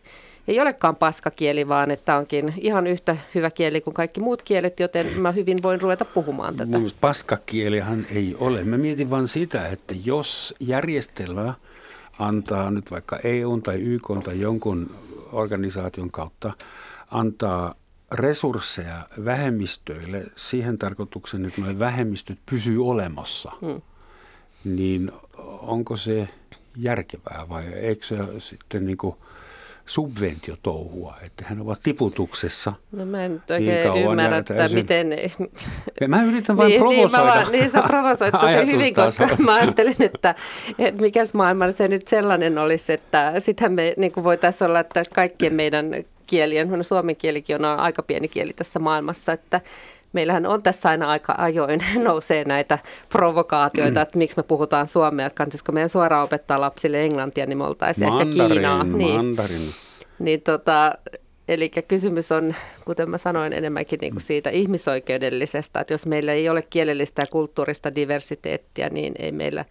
ei olekaan paskakieli, vaan että onkin ihan yhtä hyvä kieli kuin kaikki muut kielet, joten mä hyvin voin ruveta puhumaan tätä. Mun paskakielihan ei ole. Mä mietin vain sitä, että jos järjestelmä antaa nyt vaikka EU tai YK tai jonkun organisaation kautta antaa resursseja vähemmistöille siihen tarkoitukseen, että nuo vähemmistöt pysyy olemassa, Hmm. niin onko se järkevää vai eikö se sitten niin kuin subventiotouhua, että hän ovat tiputuksessa. No mä en nyt Niin oikein kauan ymmärrä, että täysin- miten... Mä yritän vain niin, niin, mä provosoida. vaan, niin sä provosoit tosi hyvin, koska mä ajattelin, että, että mikäs maailma se nyt sellainen olisi, että sitähän me niin voitaisiin olla, että kaikkien meidän kielien, no suomen kielikin on aika pieni kieli tässä maailmassa, että meillähän on tässä aina aika ajoin nousee näitä provokaatioita, että miksi me puhutaan suomea, että kannattaisiko meidän suoraan opettaa lapsille englantia, niin me oltaisiin ehkä Kiinaa. Niin. Mandarin. Niin tota, eli kysymys on, kuten mä sanoin, enemmänkin niin kuin siitä ihmisoikeudellisesta, että jos meillä ei ole kielellistä ja kulttuurista diversiteettiä, niin ei meillä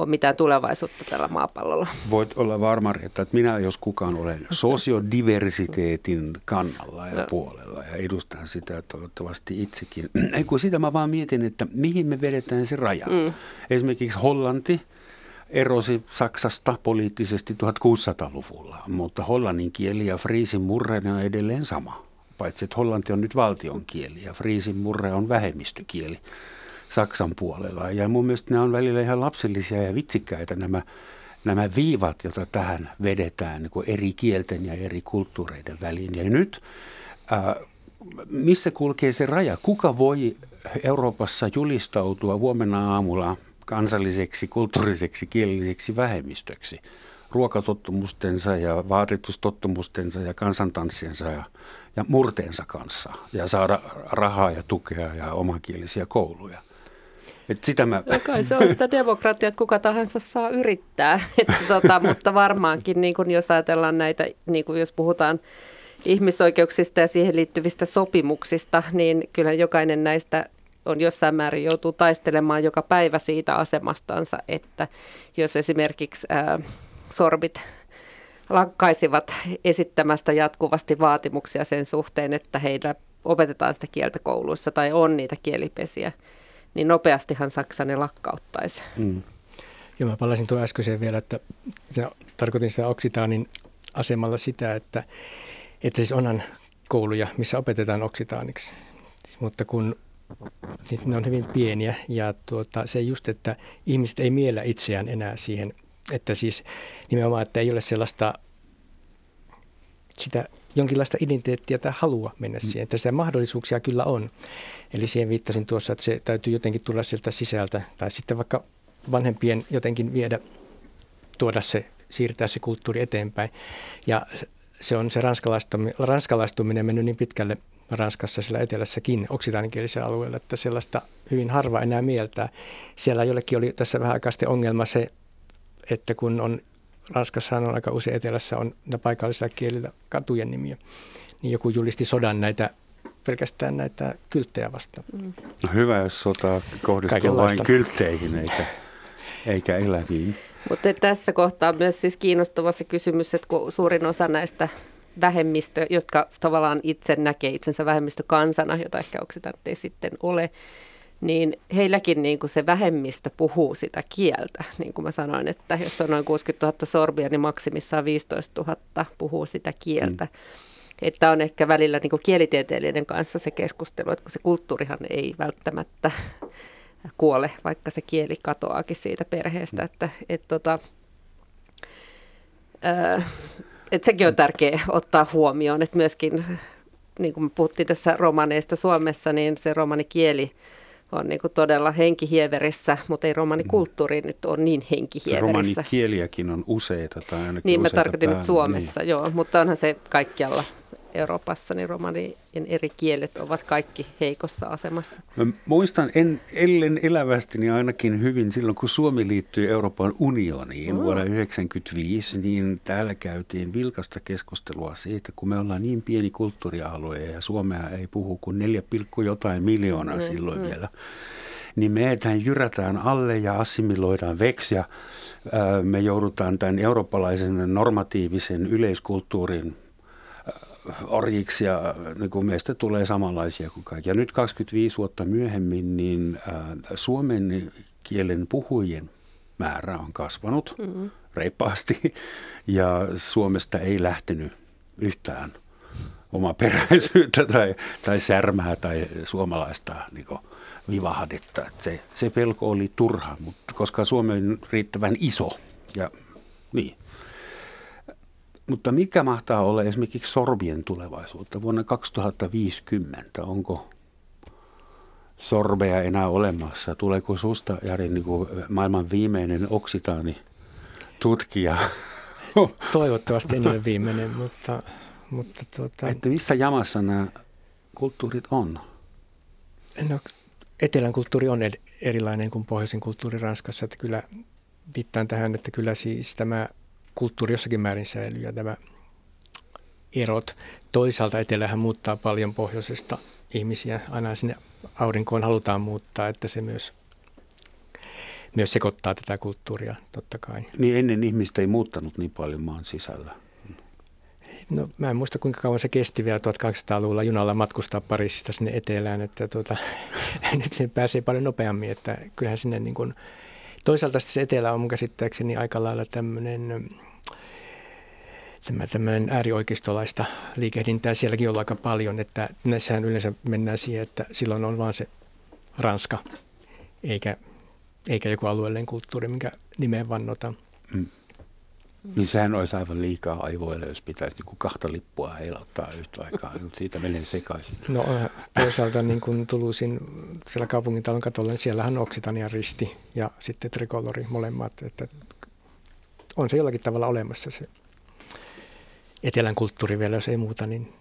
ole mitään tulevaisuutta tällä maapallolla. Voit olla varma, että minä jos kukaan olen sosiodiversiteetin kannalla ja Joo. puolella ja edustan sitä toivottavasti itsekin. Ei kun sitä mä vaan mietin, että mihin me vedetään se raja. Mm. Esimerkiksi Hollanti erosi Saksasta poliittisesti 1600-luvulla, mutta hollannin kieli ja friisin murre on edelleen sama. Paitsi että hollanti on nyt valtion kieli ja friisin murre on vähemmistökieli Saksan puolella. Ja mun mielestä ne on välillä ihan lapsellisia ja vitsikkäitä nämä, nämä viivat, joita tähän vedetään niin eri kielten ja eri kulttuureiden väliin. Ja nyt, ää, missä kulkee se raja? Kuka voi Euroopassa julistautua huomenna aamulla kansalliseksi, kulttuuriseksi, kielelliseksi vähemmistöksi? ruokatottumustensa ja vaatetustottumustensa ja kansantanssiensa ja, ja murteensa kanssa ja saada rahaa ja tukea ja omakielisiä kouluja. Et sitä mä, No kai se on sitä demokratiaa, että kuka tahansa saa yrittää, että tota, mutta varmaankin niin kun jos ajatellaan näitä, niin kun jos puhutaan ihmisoikeuksista ja siihen liittyvistä sopimuksista, niin kyllä jokainen näistä on jossain määrin joutuu taistelemaan joka päivä siitä asemastansa, että jos esimerkiksi ää, sorbit lakkaisivat esittämästä jatkuvasti vaatimuksia sen suhteen, että heillä opetetaan sitä kieltä kouluissa tai on niitä kielipesiä, niin nopeastihan Saksa ne lakkauttaisi. mm. Ja mä palasin tuon äskeiseen vielä, että tarkoitin sitä oksitaanin asemalla sitä, että, että siis onhan kouluja, missä opetetaan oksitaaniksi. Mutta kun niin ne on hyvin pieniä ja tuota, se just, että ihmiset ei miellä itseään enää siihen, että siis nimenomaan, että ei ole sellaista sitä jonkinlaista identiteettiä tai halua mennä mm. siihen, että sitä mahdollisuuksia kyllä on. Eli siihen viittasin tuossa, että se täytyy jotenkin tulla sieltä sisältä tai sitten vaikka vanhempien jotenkin viedä, tuoda se, siirtää se kulttuuri eteenpäin. Ja se on se ranskalaistuminen, ranskalaistuminen mennyt niin pitkälle Ranskassa sillä etelässäkin oksitaanikielisellä alueella, että sellaista hyvin harva enää mieltää. Siellä jollekin oli tässä vähän aikaa ongelma se, että kun on Ranskassa on aika usein etelässä on paikallisilla kielillä katujen nimiä, niin joku julisti sodan näitä pelkästään näitä kylttejä vastaan. Mm. No hyvä, jos sota kohdistuu vain kyltteihin eikä, eikä eläviin. Mutta tässä kohtaa on myös siis kiinnostava se kysymys, että kun suurin osa näistä vähemmistö, jotka tavallaan itse näkee itsensä vähemmistökansana, jota ehkä oksitantti ei sitten ole, niin heilläkin niin kuin se vähemmistö puhuu sitä kieltä. Niin kuin mä sanoin, että jos on noin 60 000 sorbia, niin maksimissaan 15 000 puhuu sitä kieltä. Mm. Että on ehkä välillä niin kuin kielitieteilijöiden kanssa se keskustelu, että kun se kulttuurihan ei välttämättä kuole, vaikka se kieli katoaakin siitä perheestä. Että, et tota, ää, et sekin on tärkeää ottaa huomioon, että myöskin, niin kuin me puhuttiin tässä romaneista Suomessa, niin se romanikieli on niin kuin todella henkihieverissä, mutta ei romanikulttuuri mm. nyt ole niin henkihieverissä. Romanikieliäkin on useita tai ainakin Niin, mä tarkoitin nyt Suomessa, niin. joo, mutta onhan se kaikkialla Euroopassa, niin romanien eri kielet ovat kaikki heikossa asemassa. Mä muistan en, ellen elävästi niin ainakin hyvin silloin, kun Suomi liittyi Euroopan unioniin mm. vuonna 1995, niin täällä käytiin vilkasta keskustelua siitä, kun me ollaan niin pieni kulttuurialue ja Suomea ei puhu kuin 4, jotain miljoonaa mm, silloin mm. vielä niin me jyrätään alle ja assimiloidaan veksi ja me joudutaan tämän eurooppalaisen normatiivisen yleiskulttuurin orjiksi ja niin kuin meistä tulee samanlaisia kuin kaikki. Ja nyt 25 vuotta myöhemmin niin äh, suomen kielen puhujien määrä on kasvanut mm-hmm. reippaasti ja Suomesta ei lähtenyt yhtään peräisyyttä tai, tai särmää tai suomalaista niin kuin, vivahdetta. Se, se pelko oli turha, mutta koska Suomi on riittävän iso ja niin, mutta mikä mahtaa olla esimerkiksi sorbien tulevaisuutta vuonna 2050? Onko sorbeja enää olemassa? Tuleeko susta, Jari, niin kuin maailman viimeinen oksitaani tutkija? Toivottavasti en ole viimeinen, mutta... mutta tuota... Että missä jamassa nämä kulttuurit on? No, etelän kulttuuri on erilainen kuin pohjoisen kulttuuri Ranskassa. Että kyllä viittaan tähän, että kyllä siis tämä kulttuuri jossakin määrin säilyy ja tämä erot. Toisaalta etelähän muuttaa paljon pohjoisesta ihmisiä. Aina sinne aurinkoon halutaan muuttaa, että se myös, myös sekoittaa tätä kulttuuria totta kai. Niin ennen ihmistä ei muuttanut niin paljon maan sisällä. No mä en muista kuinka kauan se kesti vielä 1800-luvulla junalla matkustaa Pariisista sinne etelään, että tuota, nyt sen pääsee paljon nopeammin, että kyllähän sinne niin kuin, toisaalta se etelä on mun käsittääkseni aika lailla tämmöinen tämmöinen äärioikeistolaista liikehdintää sielläkin on aika paljon, että näissähän yleensä mennään siihen, että silloin on vaan se Ranska, eikä, eikä joku alueellinen kulttuuri, minkä nimeen vannotaan. Mm. Niin sehän olisi aivan liikaa aivoille, jos pitäisi niin kuin kahta lippua heilauttaa yhtä aikaa. Siitä menee sekaisin. No toisaalta niin kuin Tulusin siellä kaupungintalon katolla, niin siellähän on Oksitania risti ja sitten trikolori molemmat. Että on se jollakin tavalla olemassa se etelän kulttuuri vielä, jos ei muuta, niin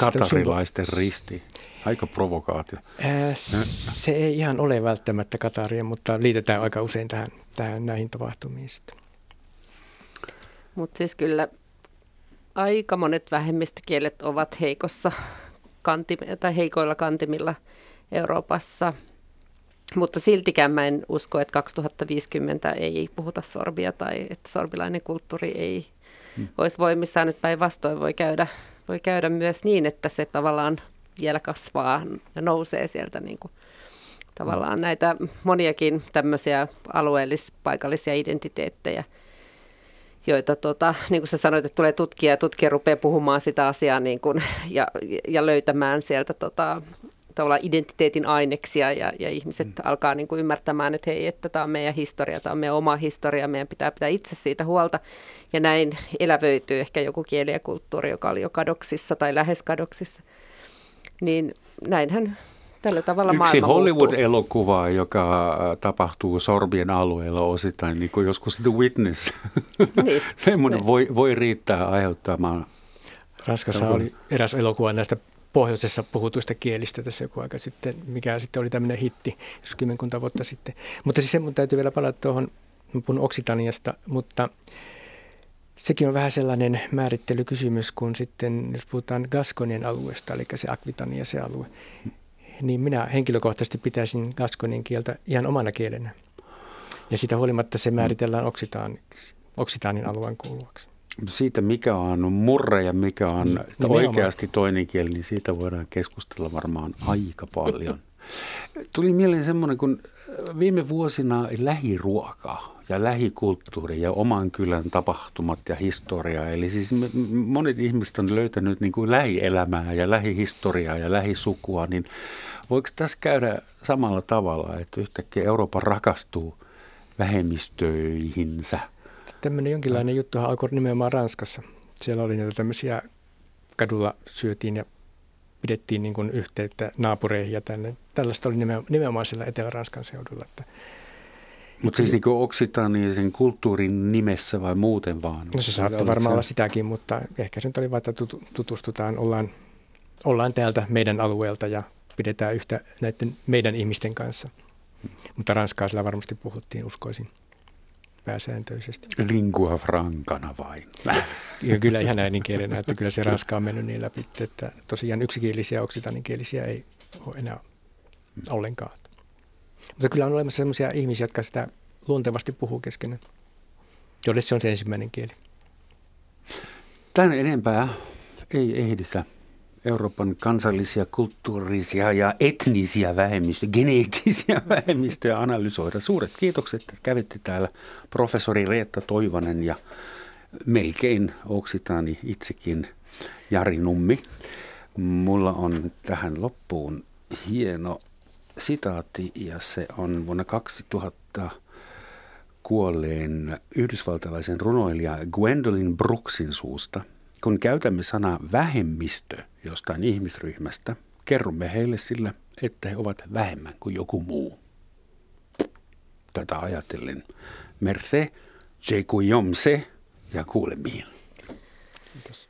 Katarilaisten risti. Aika provokaatio. Ää, se ei ihan ole välttämättä Kataria, mutta liitetään aika usein tähän, tähän näihin tapahtumiin sitten. Mutta siis kyllä aika monet vähemmistökielet ovat heikossa kantim- tai heikoilla kantimilla Euroopassa. Mutta siltikään mä en usko, että 2050 ei puhuta sorbia tai että sorbilainen kulttuuri ei. Olisi voimissaan. Nyt päinvastoin voi käydä, voi käydä myös niin, että se tavallaan vielä kasvaa ja nousee sieltä niin kuin tavallaan näitä moniakin tämmöisiä alueellis-paikallisia identiteettejä, joita, tota, niin kuin sä sanoit, että tulee tutkija ja tutkija rupeaa puhumaan sitä asiaa niin kuin, ja, ja löytämään sieltä tota, tavallaan identiteetin aineksia ja, ja ihmiset mm. alkaa niin kuin ymmärtämään, että hei, että tämä on meidän historia, tämä on meidän oma historia, meidän pitää pitää itse siitä huolta. Ja näin elävöityy ehkä joku kieli ja kulttuuri, joka oli jo kadoksissa tai lähes kadoksissa. Niin näinhän tällä tavalla Yksi Hollywood-elokuva, joka äh, tapahtuu Sorbien alueella osittain, niin kuin joskus The Witness. Niin. Semmoinen niin. voi, voi riittää aiheuttamaan. Ranskassa oli eräs elokuva näistä pohjoisessa puhutuista kielistä tässä joku aika sitten, mikä sitten oli tämmöinen hitti, jos kymmenkunta vuotta sitten. Mutta siis se mun täytyy vielä palata tuohon, puhun Oksitaniasta, mutta sekin on vähän sellainen määrittelykysymys, kun sitten, jos puhutaan Gaskonien alueesta, eli se Akvitania se alue, niin minä henkilökohtaisesti pitäisin Gaskonin kieltä ihan omana kielenä. Ja sitä huolimatta se määritellään Oksitaanin alueen kuuluvaksi siitä, mikä on murre ja mikä on niin, oikeasti toinen kieli, niin siitä voidaan keskustella varmaan aika paljon. Tuli mieleen semmoinen, kun viime vuosina lähiruoka ja lähikulttuuri ja oman kylän tapahtumat ja historia. Eli siis monet ihmiset on löytänyt niin kuin lähielämää ja lähihistoriaa ja lähisukua, niin voiko tässä käydä samalla tavalla, että yhtäkkiä Euroopan rakastuu vähemmistöihinsä – tämmöinen jonkinlainen juttu alkoi nimenomaan Ranskassa. Siellä oli näitä tämmöisiä, kadulla syötiin ja pidettiin niin kuin yhteyttä naapureihin ja tänne. Tällaista oli nimenomaan siellä Etelä-Ranskan seudulla. Että mutta siis niin oksitaanisen kulttuurin nimessä vai muuten vaan? No se saattoi varmaan olla sitäkin, mutta ehkä se nyt oli vain, että tutustutaan, ollaan, ollaan täältä meidän alueelta ja pidetään yhtä näiden meidän ihmisten kanssa. Mutta ranskaa sillä varmasti puhuttiin, uskoisin pääsääntöisesti. Lingua francana vain. Ja kyllä ihan äidinkielenä, että kyllä se ranska on mennyt niin läpi, että tosiaan yksikielisiä oksitaninkielisiä ei ole enää ollenkaan. Mutta kyllä on olemassa sellaisia ihmisiä, jotka sitä luontevasti puhuu keskenään, joille se on se ensimmäinen kieli. Tän enempää ei ehditä Euroopan kansallisia, kulttuurisia ja etnisiä vähemmistöjä, geneettisiä vähemmistöjä analysoida. Suuret kiitokset, että kävitte täällä professori Reetta Toivonen ja melkein oksitaani itsekin Jari Nummi. Mulla on tähän loppuun hieno sitaatti ja se on vuonna 2000 kuolleen yhdysvaltalaisen runoilija Gwendolyn Brooksin suusta – kun käytämme sanaa vähemmistö jostain ihmisryhmästä, kerromme heille sillä, että he ovat vähemmän kuin joku muu. Tätä ajatellen. Merce, je ja kuulemiin. Kiitos.